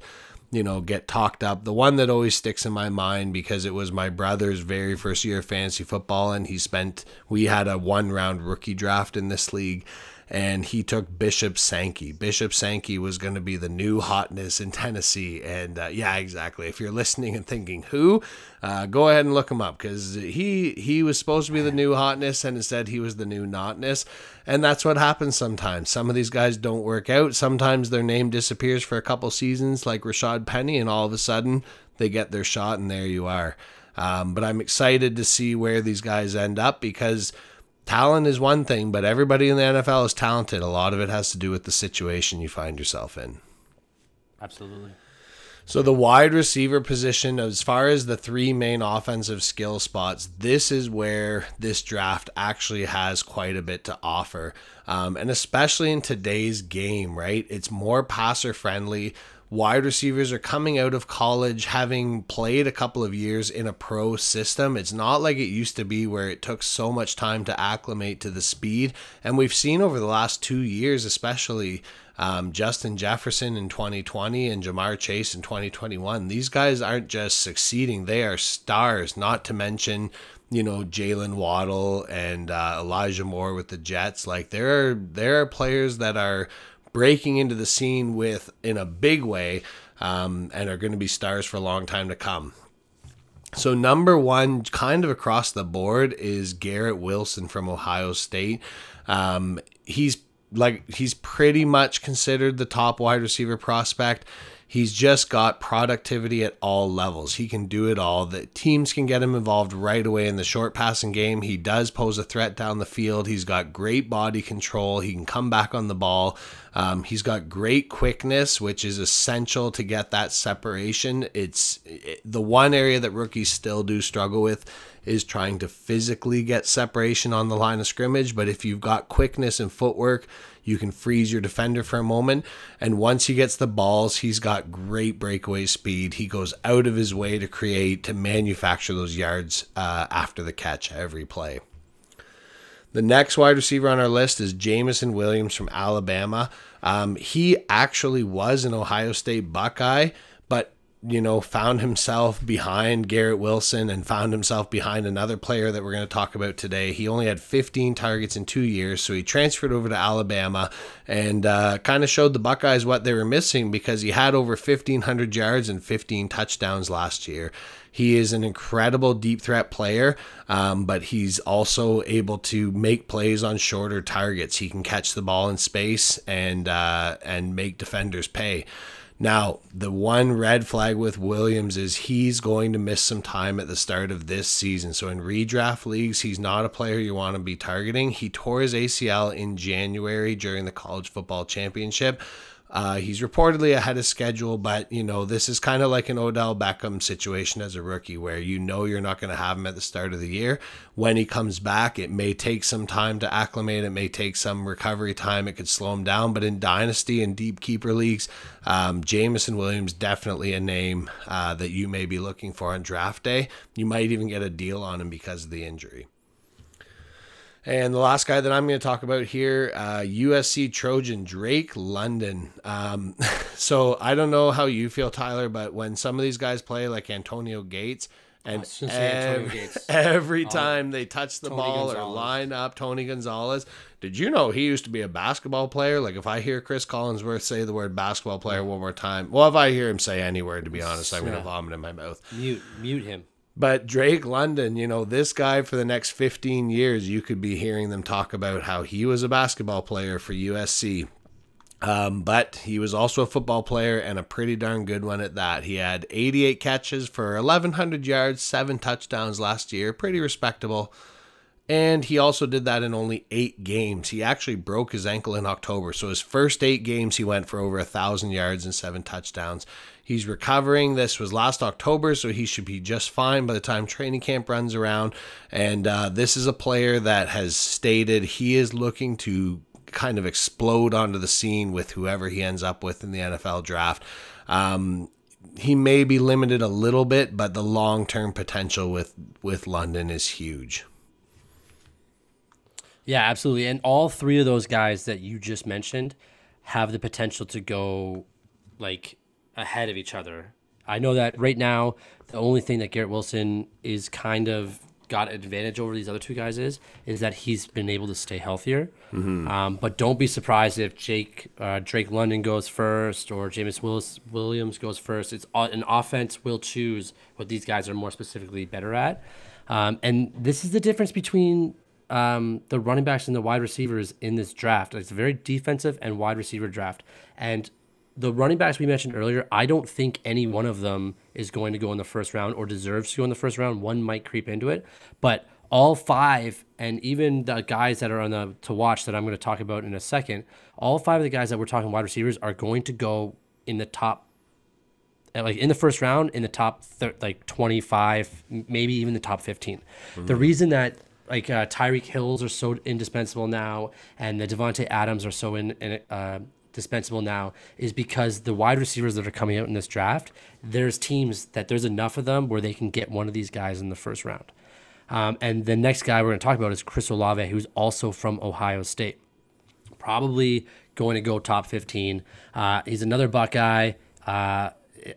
you know get talked up. The one that always sticks in my mind because it was my brother's very first year of fantasy football, and he spent. We had a one round rookie draft in this league and he took Bishop Sankey. Bishop Sankey was going to be the new hotness in Tennessee. And uh, yeah, exactly. If you're listening and thinking who, uh, go ahead and look him up because he he was supposed to be the new hotness, and instead he was the new notness. And that's what happens sometimes. Some of these guys don't work out. Sometimes their name disappears for a couple seasons, like Rashaad Penny, and all of a sudden they get their shot, and there you are. Um, but I'm excited to see where these guys end up because talent is one thing, but everybody in the NFL is talented. A lot of it has to do with the situation you find yourself in. Absolutely. So the wide receiver position, as far as the three main offensive skill spots, this is where this draft actually has quite a bit to offer, um, and especially in today's game, right? It's more passer friendly wide receivers are coming out of college having played a couple of years in a pro system. It's not like it used to be where it took so much time to acclimate to the speed. And we've seen over the last two years, especially um, Justin Jefferson in 2020 and Ja'Marr Chase in 2021, these guys aren't just succeeding, they are stars, not to mention you know Jaylen Waddle and uh, Elijah Moore with the Jets. Like there are there are players that are breaking into the scene with in a big way um, and are going to be stars for a long time to come. So number one, kind of across the board, is Garrett Wilson from Ohio State. Um, he's like he's pretty much considered the top wide receiver prospect. He's just got productivity at all levels. He can do it all. The teams can get him involved right away in the short passing game. He does pose a threat down the field. He's got great body control. He can come back on the ball. Um, he's got great quickness, which is essential to get that separation. It's it, the one area that rookies still do struggle with is trying to physically get separation on the line of scrimmage. But if you've got quickness and footwork, you can freeze your defender for a moment. And once he gets the balls, he's got great breakaway speed. He goes out of his way to create, to manufacture those yards uh, after the catch every play. The next wide receiver on our list is Jameson Williams from Alabama. Um, he actually was an Ohio State Buckeye, but you know, found himself behind Garrett Wilson and found himself behind another player that we're going to talk about today. He only had 15 targets in two years, so he transferred over to Alabama and uh, kind of showed the Buckeyes what they were missing because he had over 1,500 yards and 15 touchdowns last year. He is an incredible deep threat player, um, but he's also able to make plays on shorter targets. He can catch the ball in space and uh, and make defenders pay. Now, the one red flag with Williams is he's going to miss some time at the start of this season. So, in redraft leagues, he's not a player you want to be targeting. He tore his ACL in January during the college football championship. Uh, he's reportedly ahead of schedule, but you know this is kind of like an Odell Beckham situation as a rookie, where you know you're not going to have him at the start of the year. When he comes back, it may take some time to acclimate. It may take some recovery time. It could slow him down. But in dynasty and deep keeper leagues, um, Jameson Williams definitely a name uh, that you may be looking for on draft day. You might even get a deal on him because of the injury. And the last guy that I'm going to talk about here, uh, USC Trojan Drake London. Um, so I don't know how you feel, Tyler, but when some of these guys play like Antonio Gates, And was gonna say Antonio every, Gates. every time they touch the Tony ball or line up Tony Gonzalez, did you know he used to be a basketball player? Like if I hear Cris Collinsworth say the word basketball player one more time, well, if I hear him say any word, to be honest, I'm gonna vomit in my mouth. Mute, mute him. But Drake London, you know, this guy for the next 15 years, you could be hearing them talk about how he was a basketball player for USC. Um, but he was also a football player and a pretty darn good one at that. He had 88 catches for 1,100 yards, seven touchdowns last year. Pretty respectable. And he also did that in only eight games. He actually broke his ankle in October. So his first eight games, he went for over a thousand yards and seven touchdowns. He's recovering. This was last October, so he should be just fine by the time training camp runs around. And uh, this is a player that has stated he is looking to kind of explode onto the scene with whoever he ends up with in the NFL draft. Um, he may be limited a little bit, but the long term potential with with London is huge. Yeah, absolutely. And all three of those guys that you just mentioned have the potential to go like ahead of each other. I know that right now the only thing that Garrett Wilson is kind of got advantage over these other two guys is is that he's been able to stay healthier. Um, but don't be surprised if Jake uh, Drake London goes first or Jameis Willis, Williams goes first. It's o- an offense will choose what these guys are more specifically better at. Um, and this is the difference between um, the running backs and the wide receivers in this draft. It's a very defensive and wide receiver draft. And the running backs we mentioned earlier, I don't think any one of them is going to go in the first round or deserves to go in the first round. One might creep into it, but all five, and even the guys that are on the to watch that I'm going to talk about in a second, all five of the guys that we're talking wide receivers are going to go in the top uh, like in the first round in the top thir- like 25 maybe even the top 15 the reason that like uh, Tyreek Hills are so indispensable now and the Davante Adams are so in, in uh, dispensable now is because the wide receivers that are coming out in this draft there's teams that there's enough of them where they can get one of these guys in the first round um, and the next guy we're going to talk about is Chris Olave who's also from Ohio State probably going to go top 15. Uh, he's another Buckeye. Uh,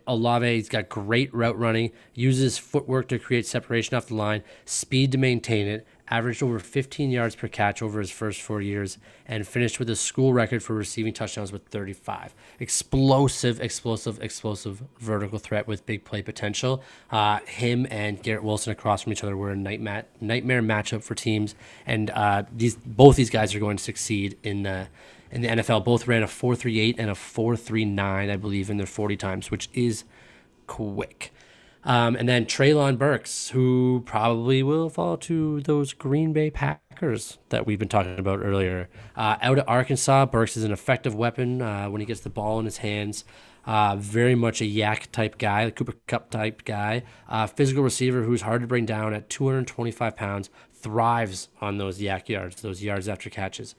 Olave, he's got great route running, uses footwork to create separation off the line, speed to maintain it, averaged over 15 yards per catch over his first four years, and finished with a school record for receiving touchdowns with 35. Explosive, explosive, explosive vertical threat with big play potential. Uh, him and Garrett Wilson across from each other were a nightmare, nightmare matchup for teams, and uh, these both these guys are going to succeed in the in the NFL. Both ran a 4.38 and a 4.39, I believe, in their 40 times, which is quick. Um, and then Treylon Burks, who probably will fall to those Green Bay Packers that we've been talking about earlier. Uh, out of Arkansas, Burks is an effective weapon uh, when he gets the ball in his hands. Uh, very much a YAC type guy, a Cooper Kupp type guy. Uh, physical receiver who's hard to bring down at 225 pounds, thrives on those YAC yards, those yards after catches.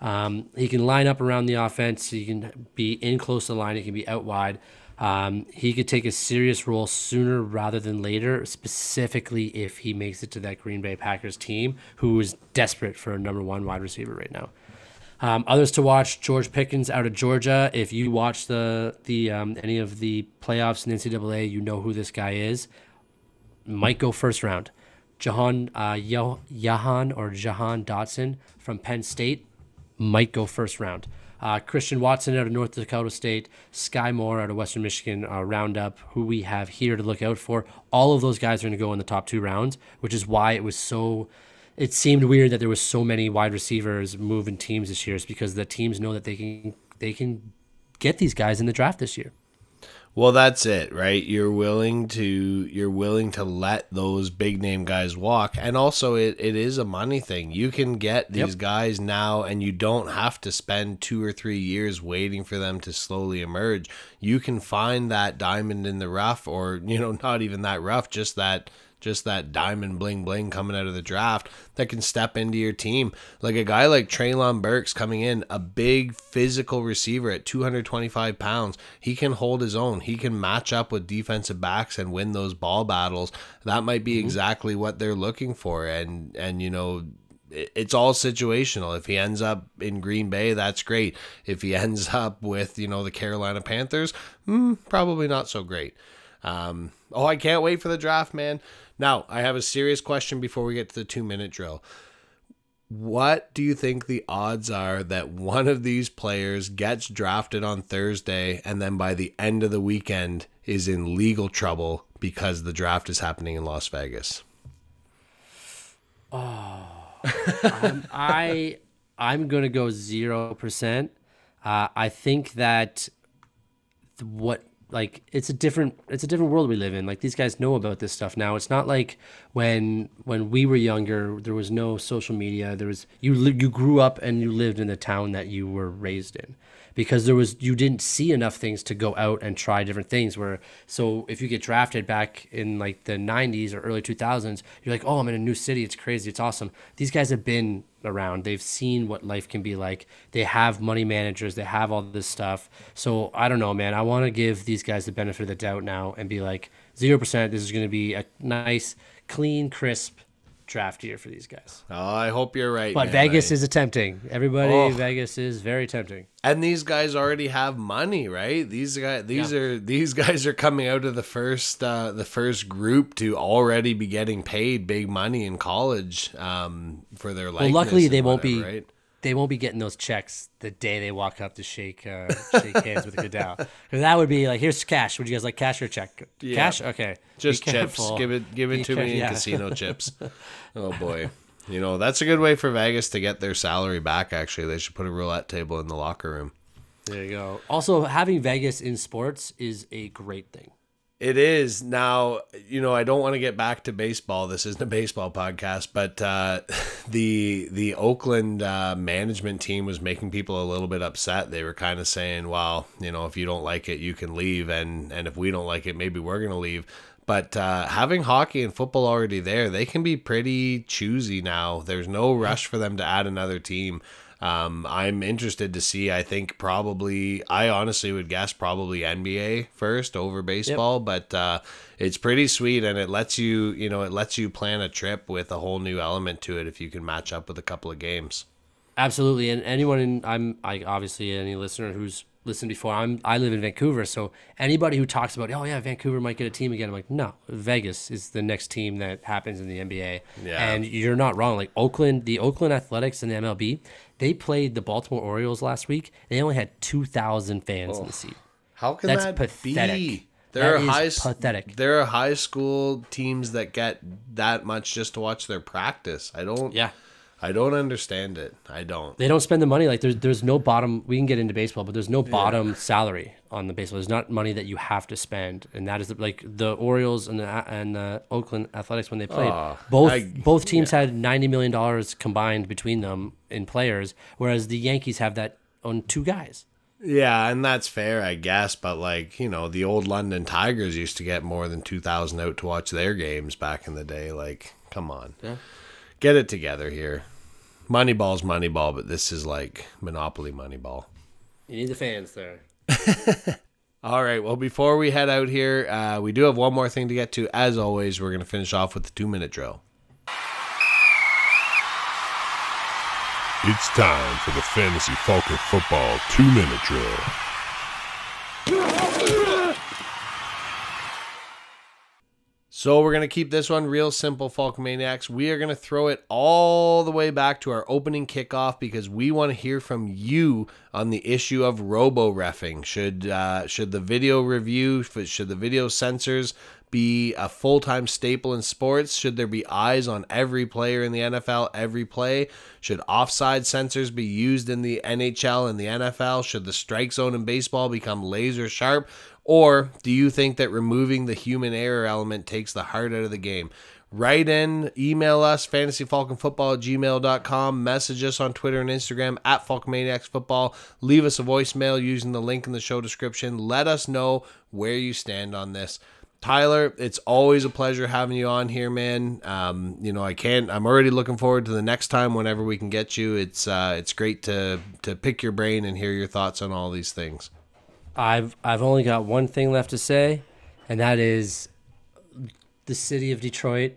Um, he can line up around the offense. He can be in close to the line. He can be out wide. Um, he could take a serious role sooner rather than later, specifically if he makes it to that Green Bay Packers team, who is desperate for a number one wide receiver right now. Um, others to watch: George Pickens out of Georgia. If you watch the the um, any of the playoffs in NCAA, you know who this guy is. Might go first round. Jahan uh, Jahan or Jahan Dotson from Penn State might go first round. Uh, Christian Watson out of North Dakota State, Skyy Moore out of Western Michigan, uh, roundup, who we have here to look out for. All of those guys are going to go in the top two rounds, which is why it was so. It seemed weird that there was so many wide receivers moving teams this year, is because the teams know that they can they can get these guys in the draft this year. Well, that's it, right? You're willing to you're willing to let those big name guys walk, and also it, it is a money thing. You can get these Yep. guys now, and you don't have to spend two or three years waiting for them to slowly emerge. You can find that diamond in the rough, or you know, not even that rough, just that just that diamond bling bling coming out of the draft that can step into your team. Like a guy like Treylon Burks coming in, a big physical receiver at 225 pounds. He can hold his own. He can match up with defensive backs and win those ball battles. That might be exactly what they're looking for. And, and, you know, it's all situational. If he ends up in Green Bay, that's great. If he ends up with, you know, the Carolina Panthers, hmm, probably not so great. Um, oh, I can't wait for the draft, man. Now, I have a serious question before we get to the two minute drill. What do you think the odds are that one of these players gets drafted on Thursday and then by the end of the weekend is in legal trouble because the draft is happening in Las Vegas? Oh, I I'm gonna go zero percent. Uh, I think that what like it's a different it's a different world we live in. Like these guys know about this stuff now. It's not like when when we were younger, there was no social media. There was you you grew up and you lived in the town that you were raised in because there was you didn't see enough things to go out and try different things where so if you get drafted back in like the 90s or early 2000s you're like oh i'm in a new city it's crazy it's awesome these guys have been around. They've seen what life can be like. They have money managers. They have all this stuff. So i don't know man. I want to give these guys the benefit of the doubt now and be like 0% this is going to be a nice clean crisp draft year for these guys Oh, I hope you're right. but man. vegas I- is attempting. everybody Oh. vegas is very tempting and these guys already have money, right? These guys, these Yeah. are these guys are coming out of the first uh, the first group to already be getting paid big money in college um, for their. Well, luckily they won't whatever, be right? They won't be getting those checks the day they walk up to shake uh, shake hands with Goodell. Because that would be like, here's cash. Would you guys like cash or check? Cash, okay. Be Just chips. careful. Give it give it Be to me in yeah. casino chips. Oh boy. You know, that's a good way for Vegas to get their salary back actually. They should put a roulette table in the locker room. There you go. Also, having Vegas in sports is a great thing. It is now. You know, I don't want to get back to baseball. This isn't a baseball podcast, but uh, the the Oakland uh, management team was making people a little bit upset. They were kind of saying, "Well, you know, if you don't like it, you can leave, and and if we don't like it, maybe we're gonna leave." But uh, having hockey and football already there, they can be pretty choosy now. There's no rush for them to add another team. Um, I'm interested to see. I think probably, I honestly would guess probably NBA first over baseball, but uh, it's pretty sweet and it lets you, you know, it lets you plan a trip with a whole new element to it if you can match up with a couple of games. Absolutely, and anyone in I'm I obviously any listener who's listened before. I'm I live in Vancouver, so anybody who talks about oh yeah Vancouver might get a team again, I'm like no, Vegas is the next team that happens in the NBA. Yeah. and you're not wrong. Like Oakland, the Oakland Athletics and the MLB, they played the Baltimore Orioles last week. They only had two thousand fans in the seat. How can That's that pathetic. be? There That are high pathetic. There are high school teams that get that much just to watch their practice. I don't. Yeah. I don't understand it. I don't. They don't spend the money like there's there's no bottom. We can get into baseball, but there's no bottom salary on the baseball. There's not money that you have to spend, and that is the, like the Orioles and the and the Oakland Athletics when they played. Ah, both I- both teams had ninety million dollars combined between them in players, whereas the Yankees have that on two guys. Yeah, and that's fair, I guess. But like you know, the old London Tigers used to get more than two thousand out to watch their games back in the day. Like, come on, get it together here. Moneyball's Moneyball, but this is like Monopoly Moneyball. You need the fans there. All right. Well, before we head out here, uh, we do have one more thing to get to. As always, we're going to finish off with the two minute drill. It's time for the Fantasy Falcon Football two minute drill. So we're gonna keep this one real simple, Falcomaniacs. We are gonna throw it all the way back to our opening kickoff because we want to hear from you on the issue of robo refing. Should uh, should the video review, should the video sensors be a full time staple in sports? Should there be eyes on every player in the NFL, every play? Should offside sensors be used in the NHL and the NFL? Should the strike zone in baseball become laser sharp? Or do you think that removing the human error element takes the heart out of the game? Write in, email us, fantasyfalconfootball at gmail.com, message us on Twitter and Instagram at FalconManiacsFootball. Leave us a voicemail using the link in the show description. Let us know where you stand on this. Tyler, it's always a pleasure having you on here, man. Um, you know, I can't. I'm already looking forward to the next time whenever we can get you. It's uh, it's great to to pick your brain and hear your thoughts on all these things. I've I've only got one thing left to say, and that is the city of Detroit,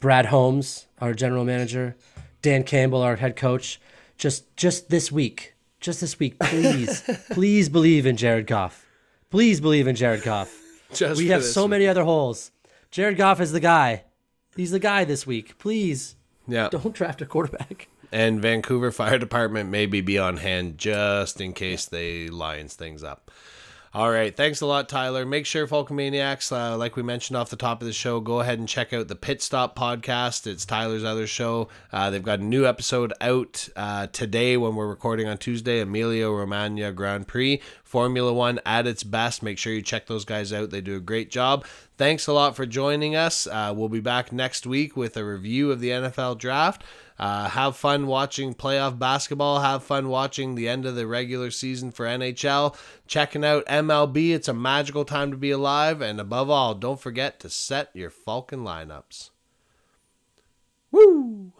Brad Holmes, our general manager, Dan Campbell, our head coach. Just just this week, just this week, please, please believe in Jared Goff. Please believe in Jared Goff. Just we have so week. many other holes. Jared Goff is the guy. He's the guy this week. Please Yeah. don't draft a quarterback. And Vancouver Fire Department maybe be on hand just in case they lines things up. All right. Thanks a lot, Tyler. Make sure, Falcomaniacs, uh, like we mentioned off the top of the show, go ahead and check out the Pit Stop podcast. It's Tyler's other show. Uh, they've got a new episode out uh, today when we're recording on Tuesday Emilia Romagna Grand Prix. Formula One at its best. Make sure you check those guys out. They do a great job. Thanks a lot for joining us. Uh, we'll be back next week with a review of the NFL draft. Uh, have fun watching playoff basketball. Have fun watching the end of the regular season for NHL. Checking out MLB. It's a magical time to be alive. And above all, don't forget to set your Falcon lineups. Woo!